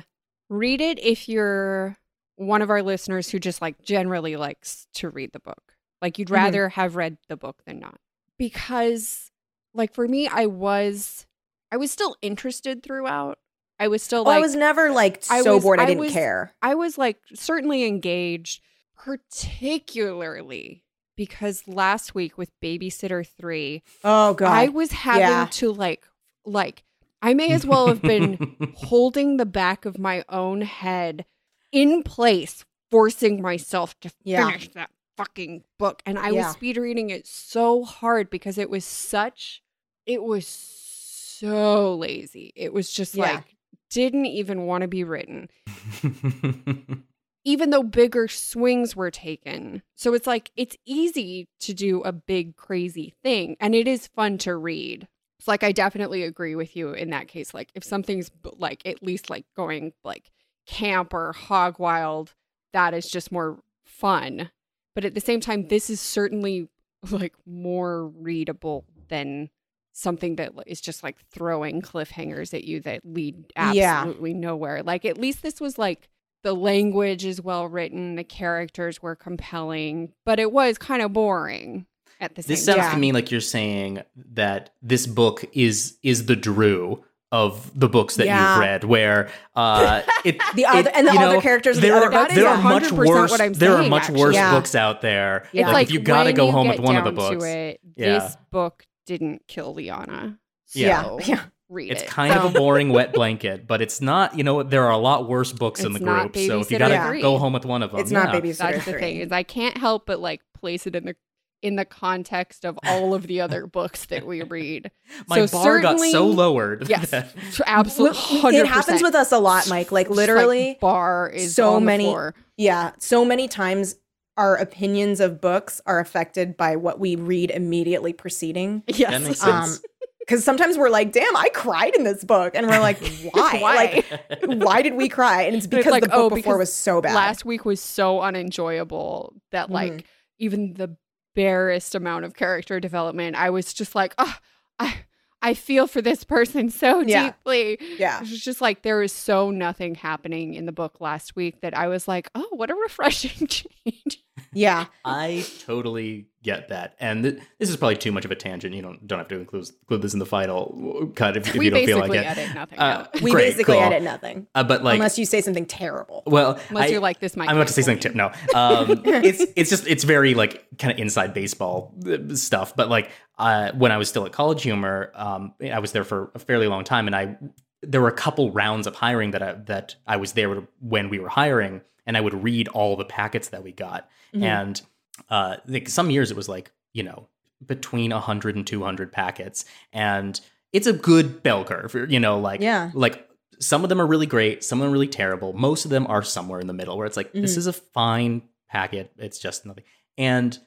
read it if you're one of our listeners who just like generally likes to read the book. Like you'd Mhm. rather have read the book than not. Because like for me, I was I was still interested throughout. I was still Oh, like I was never like I so was- bored I I didn't was- care. I was like certainly engaged, particularly because last week with Babysitter 3, Oh god. I was having Yeah. to like like I may as well have been holding the back of my own head in place, forcing myself to Yeah. finish that fucking book. And I Yeah. was speed reading it so hard because it was such it was so lazy. It was just like didn't even want to be written even though bigger swings were taken. So it's like it's easy to do a big crazy thing and it is fun to read. It's like I definitely agree with you in that case. Like if something's like at least like going like camp or hog wild, that is just more fun. But at the same time, this is certainly like more readable than something that is just like throwing cliffhangers at you that lead Yeah. absolutely nowhere. Like at least this was like the language is well written, the characters were compelling, but it was kind of boring at the same time. This sounds time. to me like you're saying that this book is is the Drew of the books that Yeah. you've read, where uh, it, The other- it- and the other know, characters of the there other are, there are much worse. what I'm there are saying, much worse actually. books out there. It's like, like, if you got to go home with one of the books, it, Yeah. this book didn't kill Liana. Yeah. Yeah. Read it's it. kind of a boring wet blanket, but it's not. You know, there are a lot worse books in the group. So if you got to Three. go home with one of them, It's not yeah. Babysitter That's the thing is I can't help but like place it in the in the context of all of the other books that we read. My So bar got so lowered. Yes, that- absolutely. It happens with us a lot, Mike. Like literally, bar is so many- yeah, so many times our opinions of books are affected by what we read immediately preceding. Yes, that makes Um, sense. Because sometimes we're like, "Damn, I cried in this book," and we're like, "Why? Why? Like, why did we cry?" And it's And it's because like, the book oh, before was so bad. last week was so unenjoyable that like Mhm. even the barest amount of character development i was just like oh i i feel for this person so Yeah. deeply yeah, it was just like there was so nothing happening in the book last week that i was like oh what a refreshing change yeah, I totally get that, and th- this is probably too much of a tangent. You don't don't have to include, include this in the final cut if, if we you don't feel basically like it. edit nothing Uh, out we great, basically cool. edit nothing Uh, but like, unless you say something terrible. well, unless I, you're like this might I'm about to say something me. too. No, um, it's it's just it's very like kind of inside baseball uh, stuff. But like uh, when I was still at College Humor, um, I was there for a fairly long time, and I there were a couple rounds of hiring that I, that I was there when we were hiring, and I would read all the packets that we got, Mhm. and uh, like some years it was like you know between 100 and 200 packets, and it's a good bell curve. You know, like Yeah. like some of them are really great, some of them are really terrible. Most of them are somewhere in the middle where it's like this Mhm. is a fine packet. It's just nothing. And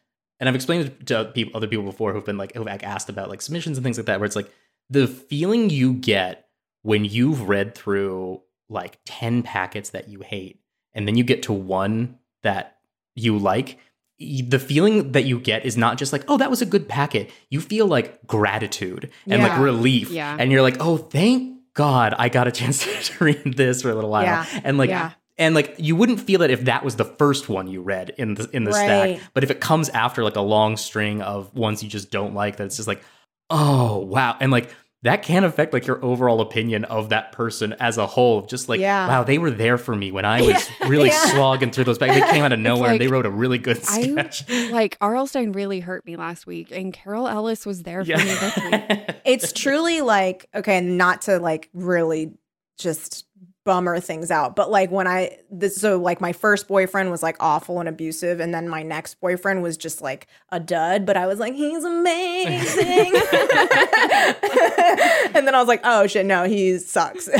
and I've explained to people, other people before who've been like who've asked about like submissions and things like that, where it's like the feeling you get when you've read through like ten packets that you hate, and then you get to one that you like. The feeling that you get is not just like, oh, that was a good packet. You feel like gratitude and like relief. Yeah. And you're like, oh, thank God I got a chance to read this for a little while. Yeah. And like Yeah. And like you wouldn't feel that if that was the first one you read in the in the Right. stack. But if it comes after like a long string of ones you just don't like, that it's just like, oh wow. And like that can affect like your overall opinion of that person as a whole. Just like, Yeah. wow, they were there for me when I was really Yeah. slogging through those bags. They came out of nowhere and they wrote a really good I- sketch. like R.L. Stine really hurt me last week, and Carol Ellis was there for me this week. it's truly like okay not to like really just bummer things out. But like when i this so like my first boyfriend was like awful and abusive and then my next boyfriend was just like a dud but i was like he's amazing. And then i was like oh shit no he sucks.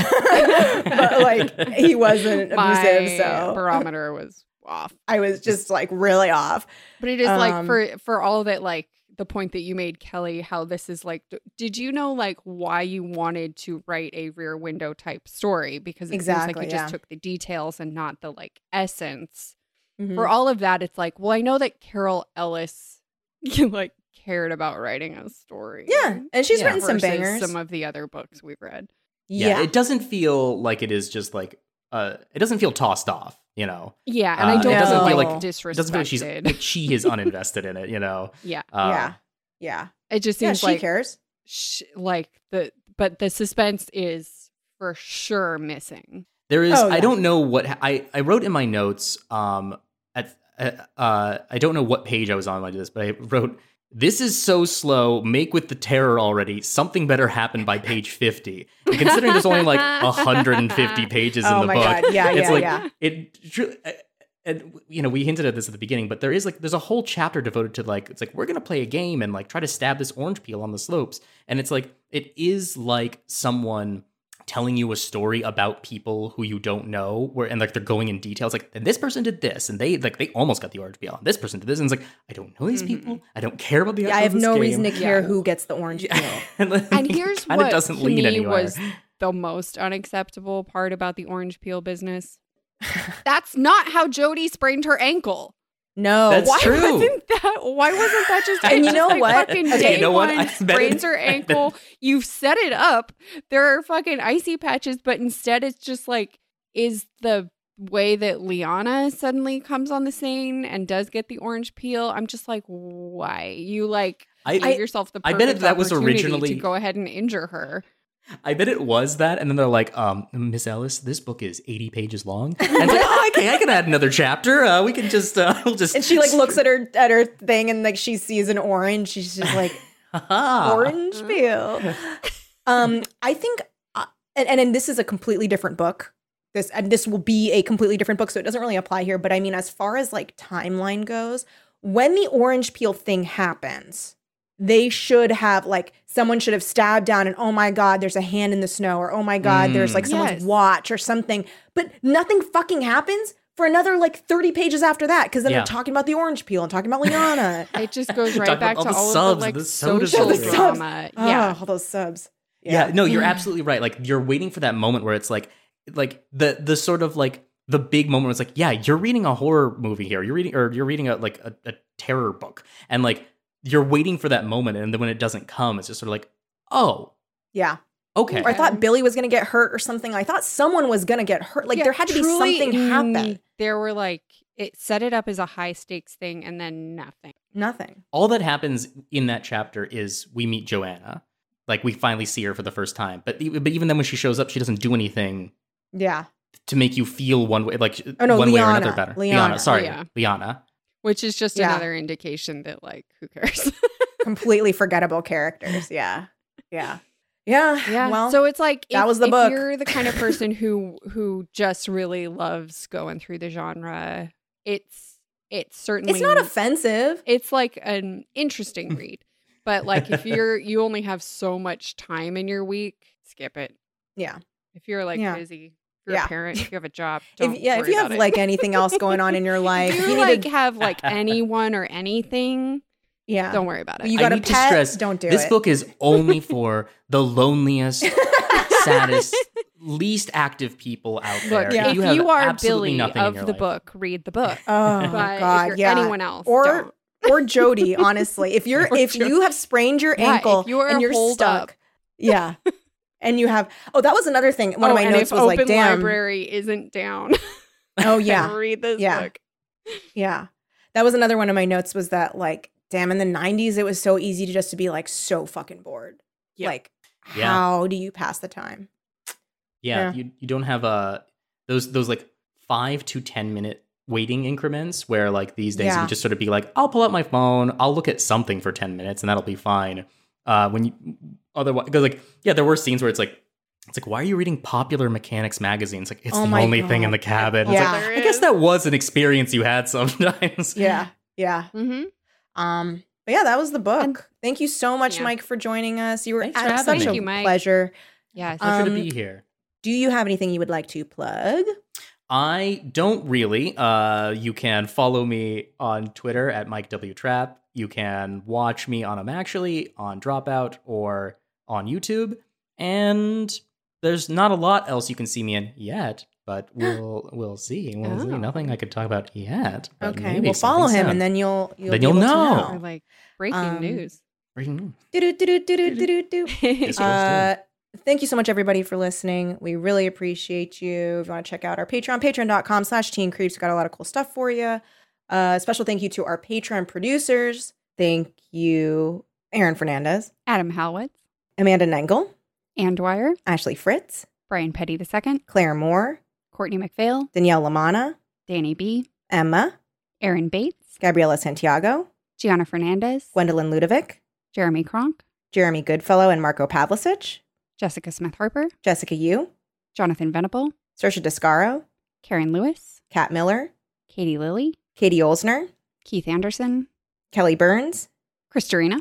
But like he wasn't My abusive so barometer was off. i was just like really off. But it is like Um, for for all of it, like the point that you made, Kelly, how this is like, did you know like why you wanted to write a Rear Window type story? Because it seems like you just took the details and not the like essence. Mhm. For all of that, it's like, well, I know that Carol Ellis like cared about writing a story. yeah and she's Yeah. written some bangers Some of the other books we've read. yeah. It doesn't feel like it is just like uh it doesn't feel tossed off, you know. Yeah, and Uh, I don't doesn't feel feel like like- It doesn't feel like she's disrespected. like she is uninvested in it, you know. yeah, Uh, yeah yeah it just yeah seems she like cares sh- like the but the suspense is for sure missing. There is Oh, I don't know what I I wrote in my notes um at uh I don't know what page I was on when I did this, but I wrote this is so slow. Make with the terror already. Something better happened by page 50. And considering there's only like 150 pages Oh in the my book, God. Yeah, it's yeah, like yeah. it uh, and you know we hinted at this at the beginning but there is like there's a whole chapter devoted to like it's like we're gonna play a game and like try to stab this orange peel on the slopes and it's like it is like someone telling you a story about people who you don't know where and like they're going in details like and this person did this and they like they almost got the orange peel and this person did this and it's like i don't know these Mhm. people i don't care about the Yeah, I have no this reason to care Yeah. who gets the orange peel. and, like, And here's kinda what doesn't to lead me anywhere. was the most unacceptable part about the orange peel business. That's not how Jody sprained her ankle. No. That's why true. wasn't that? Why wasn't that just? And you know like what? Fucking day you know what? one sprains it- her ankle. You've set it up. There are fucking icy patches, but instead it's just like is the way that Liana suddenly comes on the scene and does get the orange peel. I'm just like, why you like I, gave yourself the I bet if that was originally- to go ahead and injure her. I bet it was that, and then they're like, um, Miss Ellis, this book is 80 pages long. And it's like, oh, okay, I can add another chapter. Uh, we can just, uh, we'll just. And she like looks at her at her thing and like she sees an orange. She's just like orange peel. Um, I think, uh, and, and and this is a completely different book. This and this will be a completely different book, so it doesn't really apply here. But I mean, as far as like timeline goes, when the orange peel thing happens, they should have like someone should have stabbed down and oh my god, there's a hand in the snow, or oh my god, there's like Mm. someone's Yes. watch or something. But nothing fucking happens for another like 30 pages after that because then Yeah. they're talking about the orange peel and talking about Liana. It just goes right back about to all the all of the like the soda social subs. drama. Oh, Yeah. all those subs. Yeah. no, you're absolutely right. Like you're waiting for that moment where it's like, like the the sort of like the big moment where it's like, yeah, you're reading a horror movie here. You're reading or you're reading a like a, a terror book, and like you're waiting for that moment, and then when it doesn't come, it's just sort of like, oh, Yeah. okay. Or I thought Billy was going to get hurt or something. I thought someone was going to get hurt. Like Yeah, there had to be something happen. There were like it set it up as a high stakes thing and then nothing. Nothing. all that happens in that chapter is we meet Joanna. Like we finally see her for the first time, but but even then when she shows up, she doesn't do anything Yeah. to make you feel one way, like Oh, no, one way or Liana. another better. Liana. sorry, Yeah. Liana. Which is just Yeah. another indication that like who cares? Completely forgettable characters. Yeah. Yeah. Yeah. yeah. Well, so it's like that if, was the if book. you're the kind of person who who just really loves going through the genre, it's it's certainly it's not offensive. it's like an interesting read. But like if you're you only have so much time in your week, skip it. Yeah. If you're like Yeah. busy, you're Yeah. a parent, if you have a job, don't If, yeah. If worry you have it. like anything else going on in your life, if if you, you need like to, have like anyone or anything, yeah. don't worry about it. You got a need to pet? stress Don't do it. this it. book is only for the loneliest, saddest, least active people out there. Look, Yeah. if you, have you are Billy of the life. book, read the book. Oh but God. if you're yeah. anyone else, or don't. or Jody, honestly. If you're Or if Jody. you have sprained your Yeah, ankle you are and you're stuck, up. yeah, and you have oh that was another thing. One oh, of my and notes if was open like, damn, library isn't down, oh yeah, read this Yeah. book. yeah. That was another one of my notes was that like, damn, in the '90s it was so easy to just to be like so fucking bored. Yeah. Like, Yeah. how do you pass the time? Yeah, Yeah. you you don't have uh those those like five to ten minute waiting increments where like these days Yeah. you just sort of be like, I'll pull out my phone, I'll look at something for ten minutes, and that'll be fine. Uh, when you otherwise because like yeah, there were scenes where it's like. It's like, why are you reading popular mechanics magazines? Like, it's Oh the my only thing in the cabin. It's Yeah. like, I guess that was an experience you had sometimes. Yeah, yeah. Mm-hmm. Um, but yeah, that was the book. And- Thank you so much, Yeah. Mike, for joining us. You were Thanks for at having such me. a Thank you, Mike. pleasure. Yes. Pleasure Um, to be here. Do you have anything you would like to plug? I don't really. Uh, you can follow me on Twitter at Mike W Trapp. You can watch me on I'm Actually on Dropout or on YouTube. And there's not a lot else you can see me in yet, but we'll we'll see. We'll see. Oh. Nothing I could talk about yet. Okay, we'll follow him, soon. and then you'll you'll Then be you'll able to know. Like breaking Um, news. Breaking news. Do-do-do-do-do-do-do-do. Yes, sir. Uh, thank you so much, everybody, for listening. We really appreciate you. If you want to check out our Patreon, patreon.com slash teen creeps. We've got a lot of cool stuff for you. Uh, special thank you to our Patreon producers. Thank you, Aaron Fernandez, Adam Halwitz, Amanda Nengel, Ann Dwyer, Ashley Fritz, Brian Petty II, Claire Moore, Courtney McPhail, Danielle Lamana, Danny B, Emma, Aaron Bates, Gabriela Santiago, Gianna Fernandez, Gwendolyn Ludovic, Jeremy Kronk, Jeremy Goodfellow and Marco Pavlicic, Jessica Smith Harper, Jessica Yu, Jonathan Venable, Saoirse Descaro, Karen Lewis, Kat Miller, Katie Lilly, Katie Olsner, Keith Anderson, Kelly Burns, Christorina,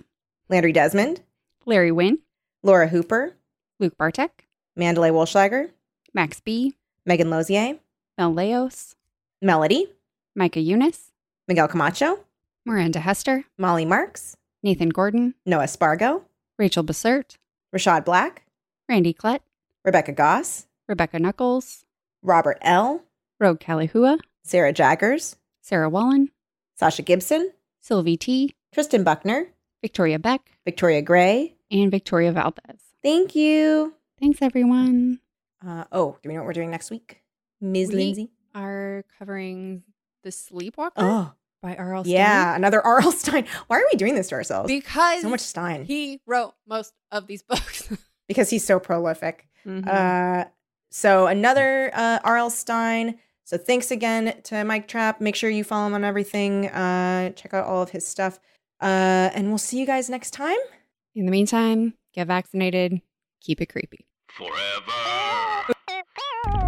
Landry Desmond, Larry Wynn, Laura Hooper, Luke Bartek, Mandalay Wolschlager, Max B, Megan Lozier, Mel Leos, Melody, Micah Eunice, Miguel Camacho, Miranda Hester, Molly Marks, Nathan Gordon, Noah Spargo, Rachel Bassert, Rashad Black, Randy Klett, Rebecca Goss, Rebecca Knuckles, Robert L., Rogue Kalihua, Sarah Jaggers, Sarah Wallen, Sasha Gibson, Sylvie T, Tristan Buckner, Victoria Beck, Victoria Gray. And Victoria Valdez. Thank you. Thanks, everyone. Uh, oh, do we know what we're doing next week? Ms. We- Lindsay? Are covering The Sleepwalker Oh, by R.L. yeah. Another R.L. Stine. Why are we doing this to ourselves? Because so much Stine. he wrote most of these books. because he's so prolific. Mhm. Uh, so another uh, R.L. Stine. So thanks again to Mike Trapp. Make sure you follow him on everything. Uh, check out all of his stuff. Uh, and we'll see you guys next time. In the meantime, get vaccinated, keep it creepy. Forever.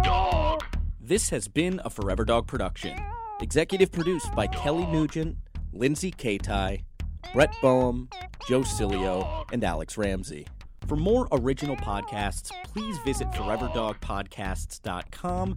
Dog. This has been a Forever Dog production. Executive produced by Kelly Nugent, Lindsay Katai, Brett Boehm, Joe Cilio, and Alex Ramsey. For more original podcasts, please visit foreverdogpodcasts.com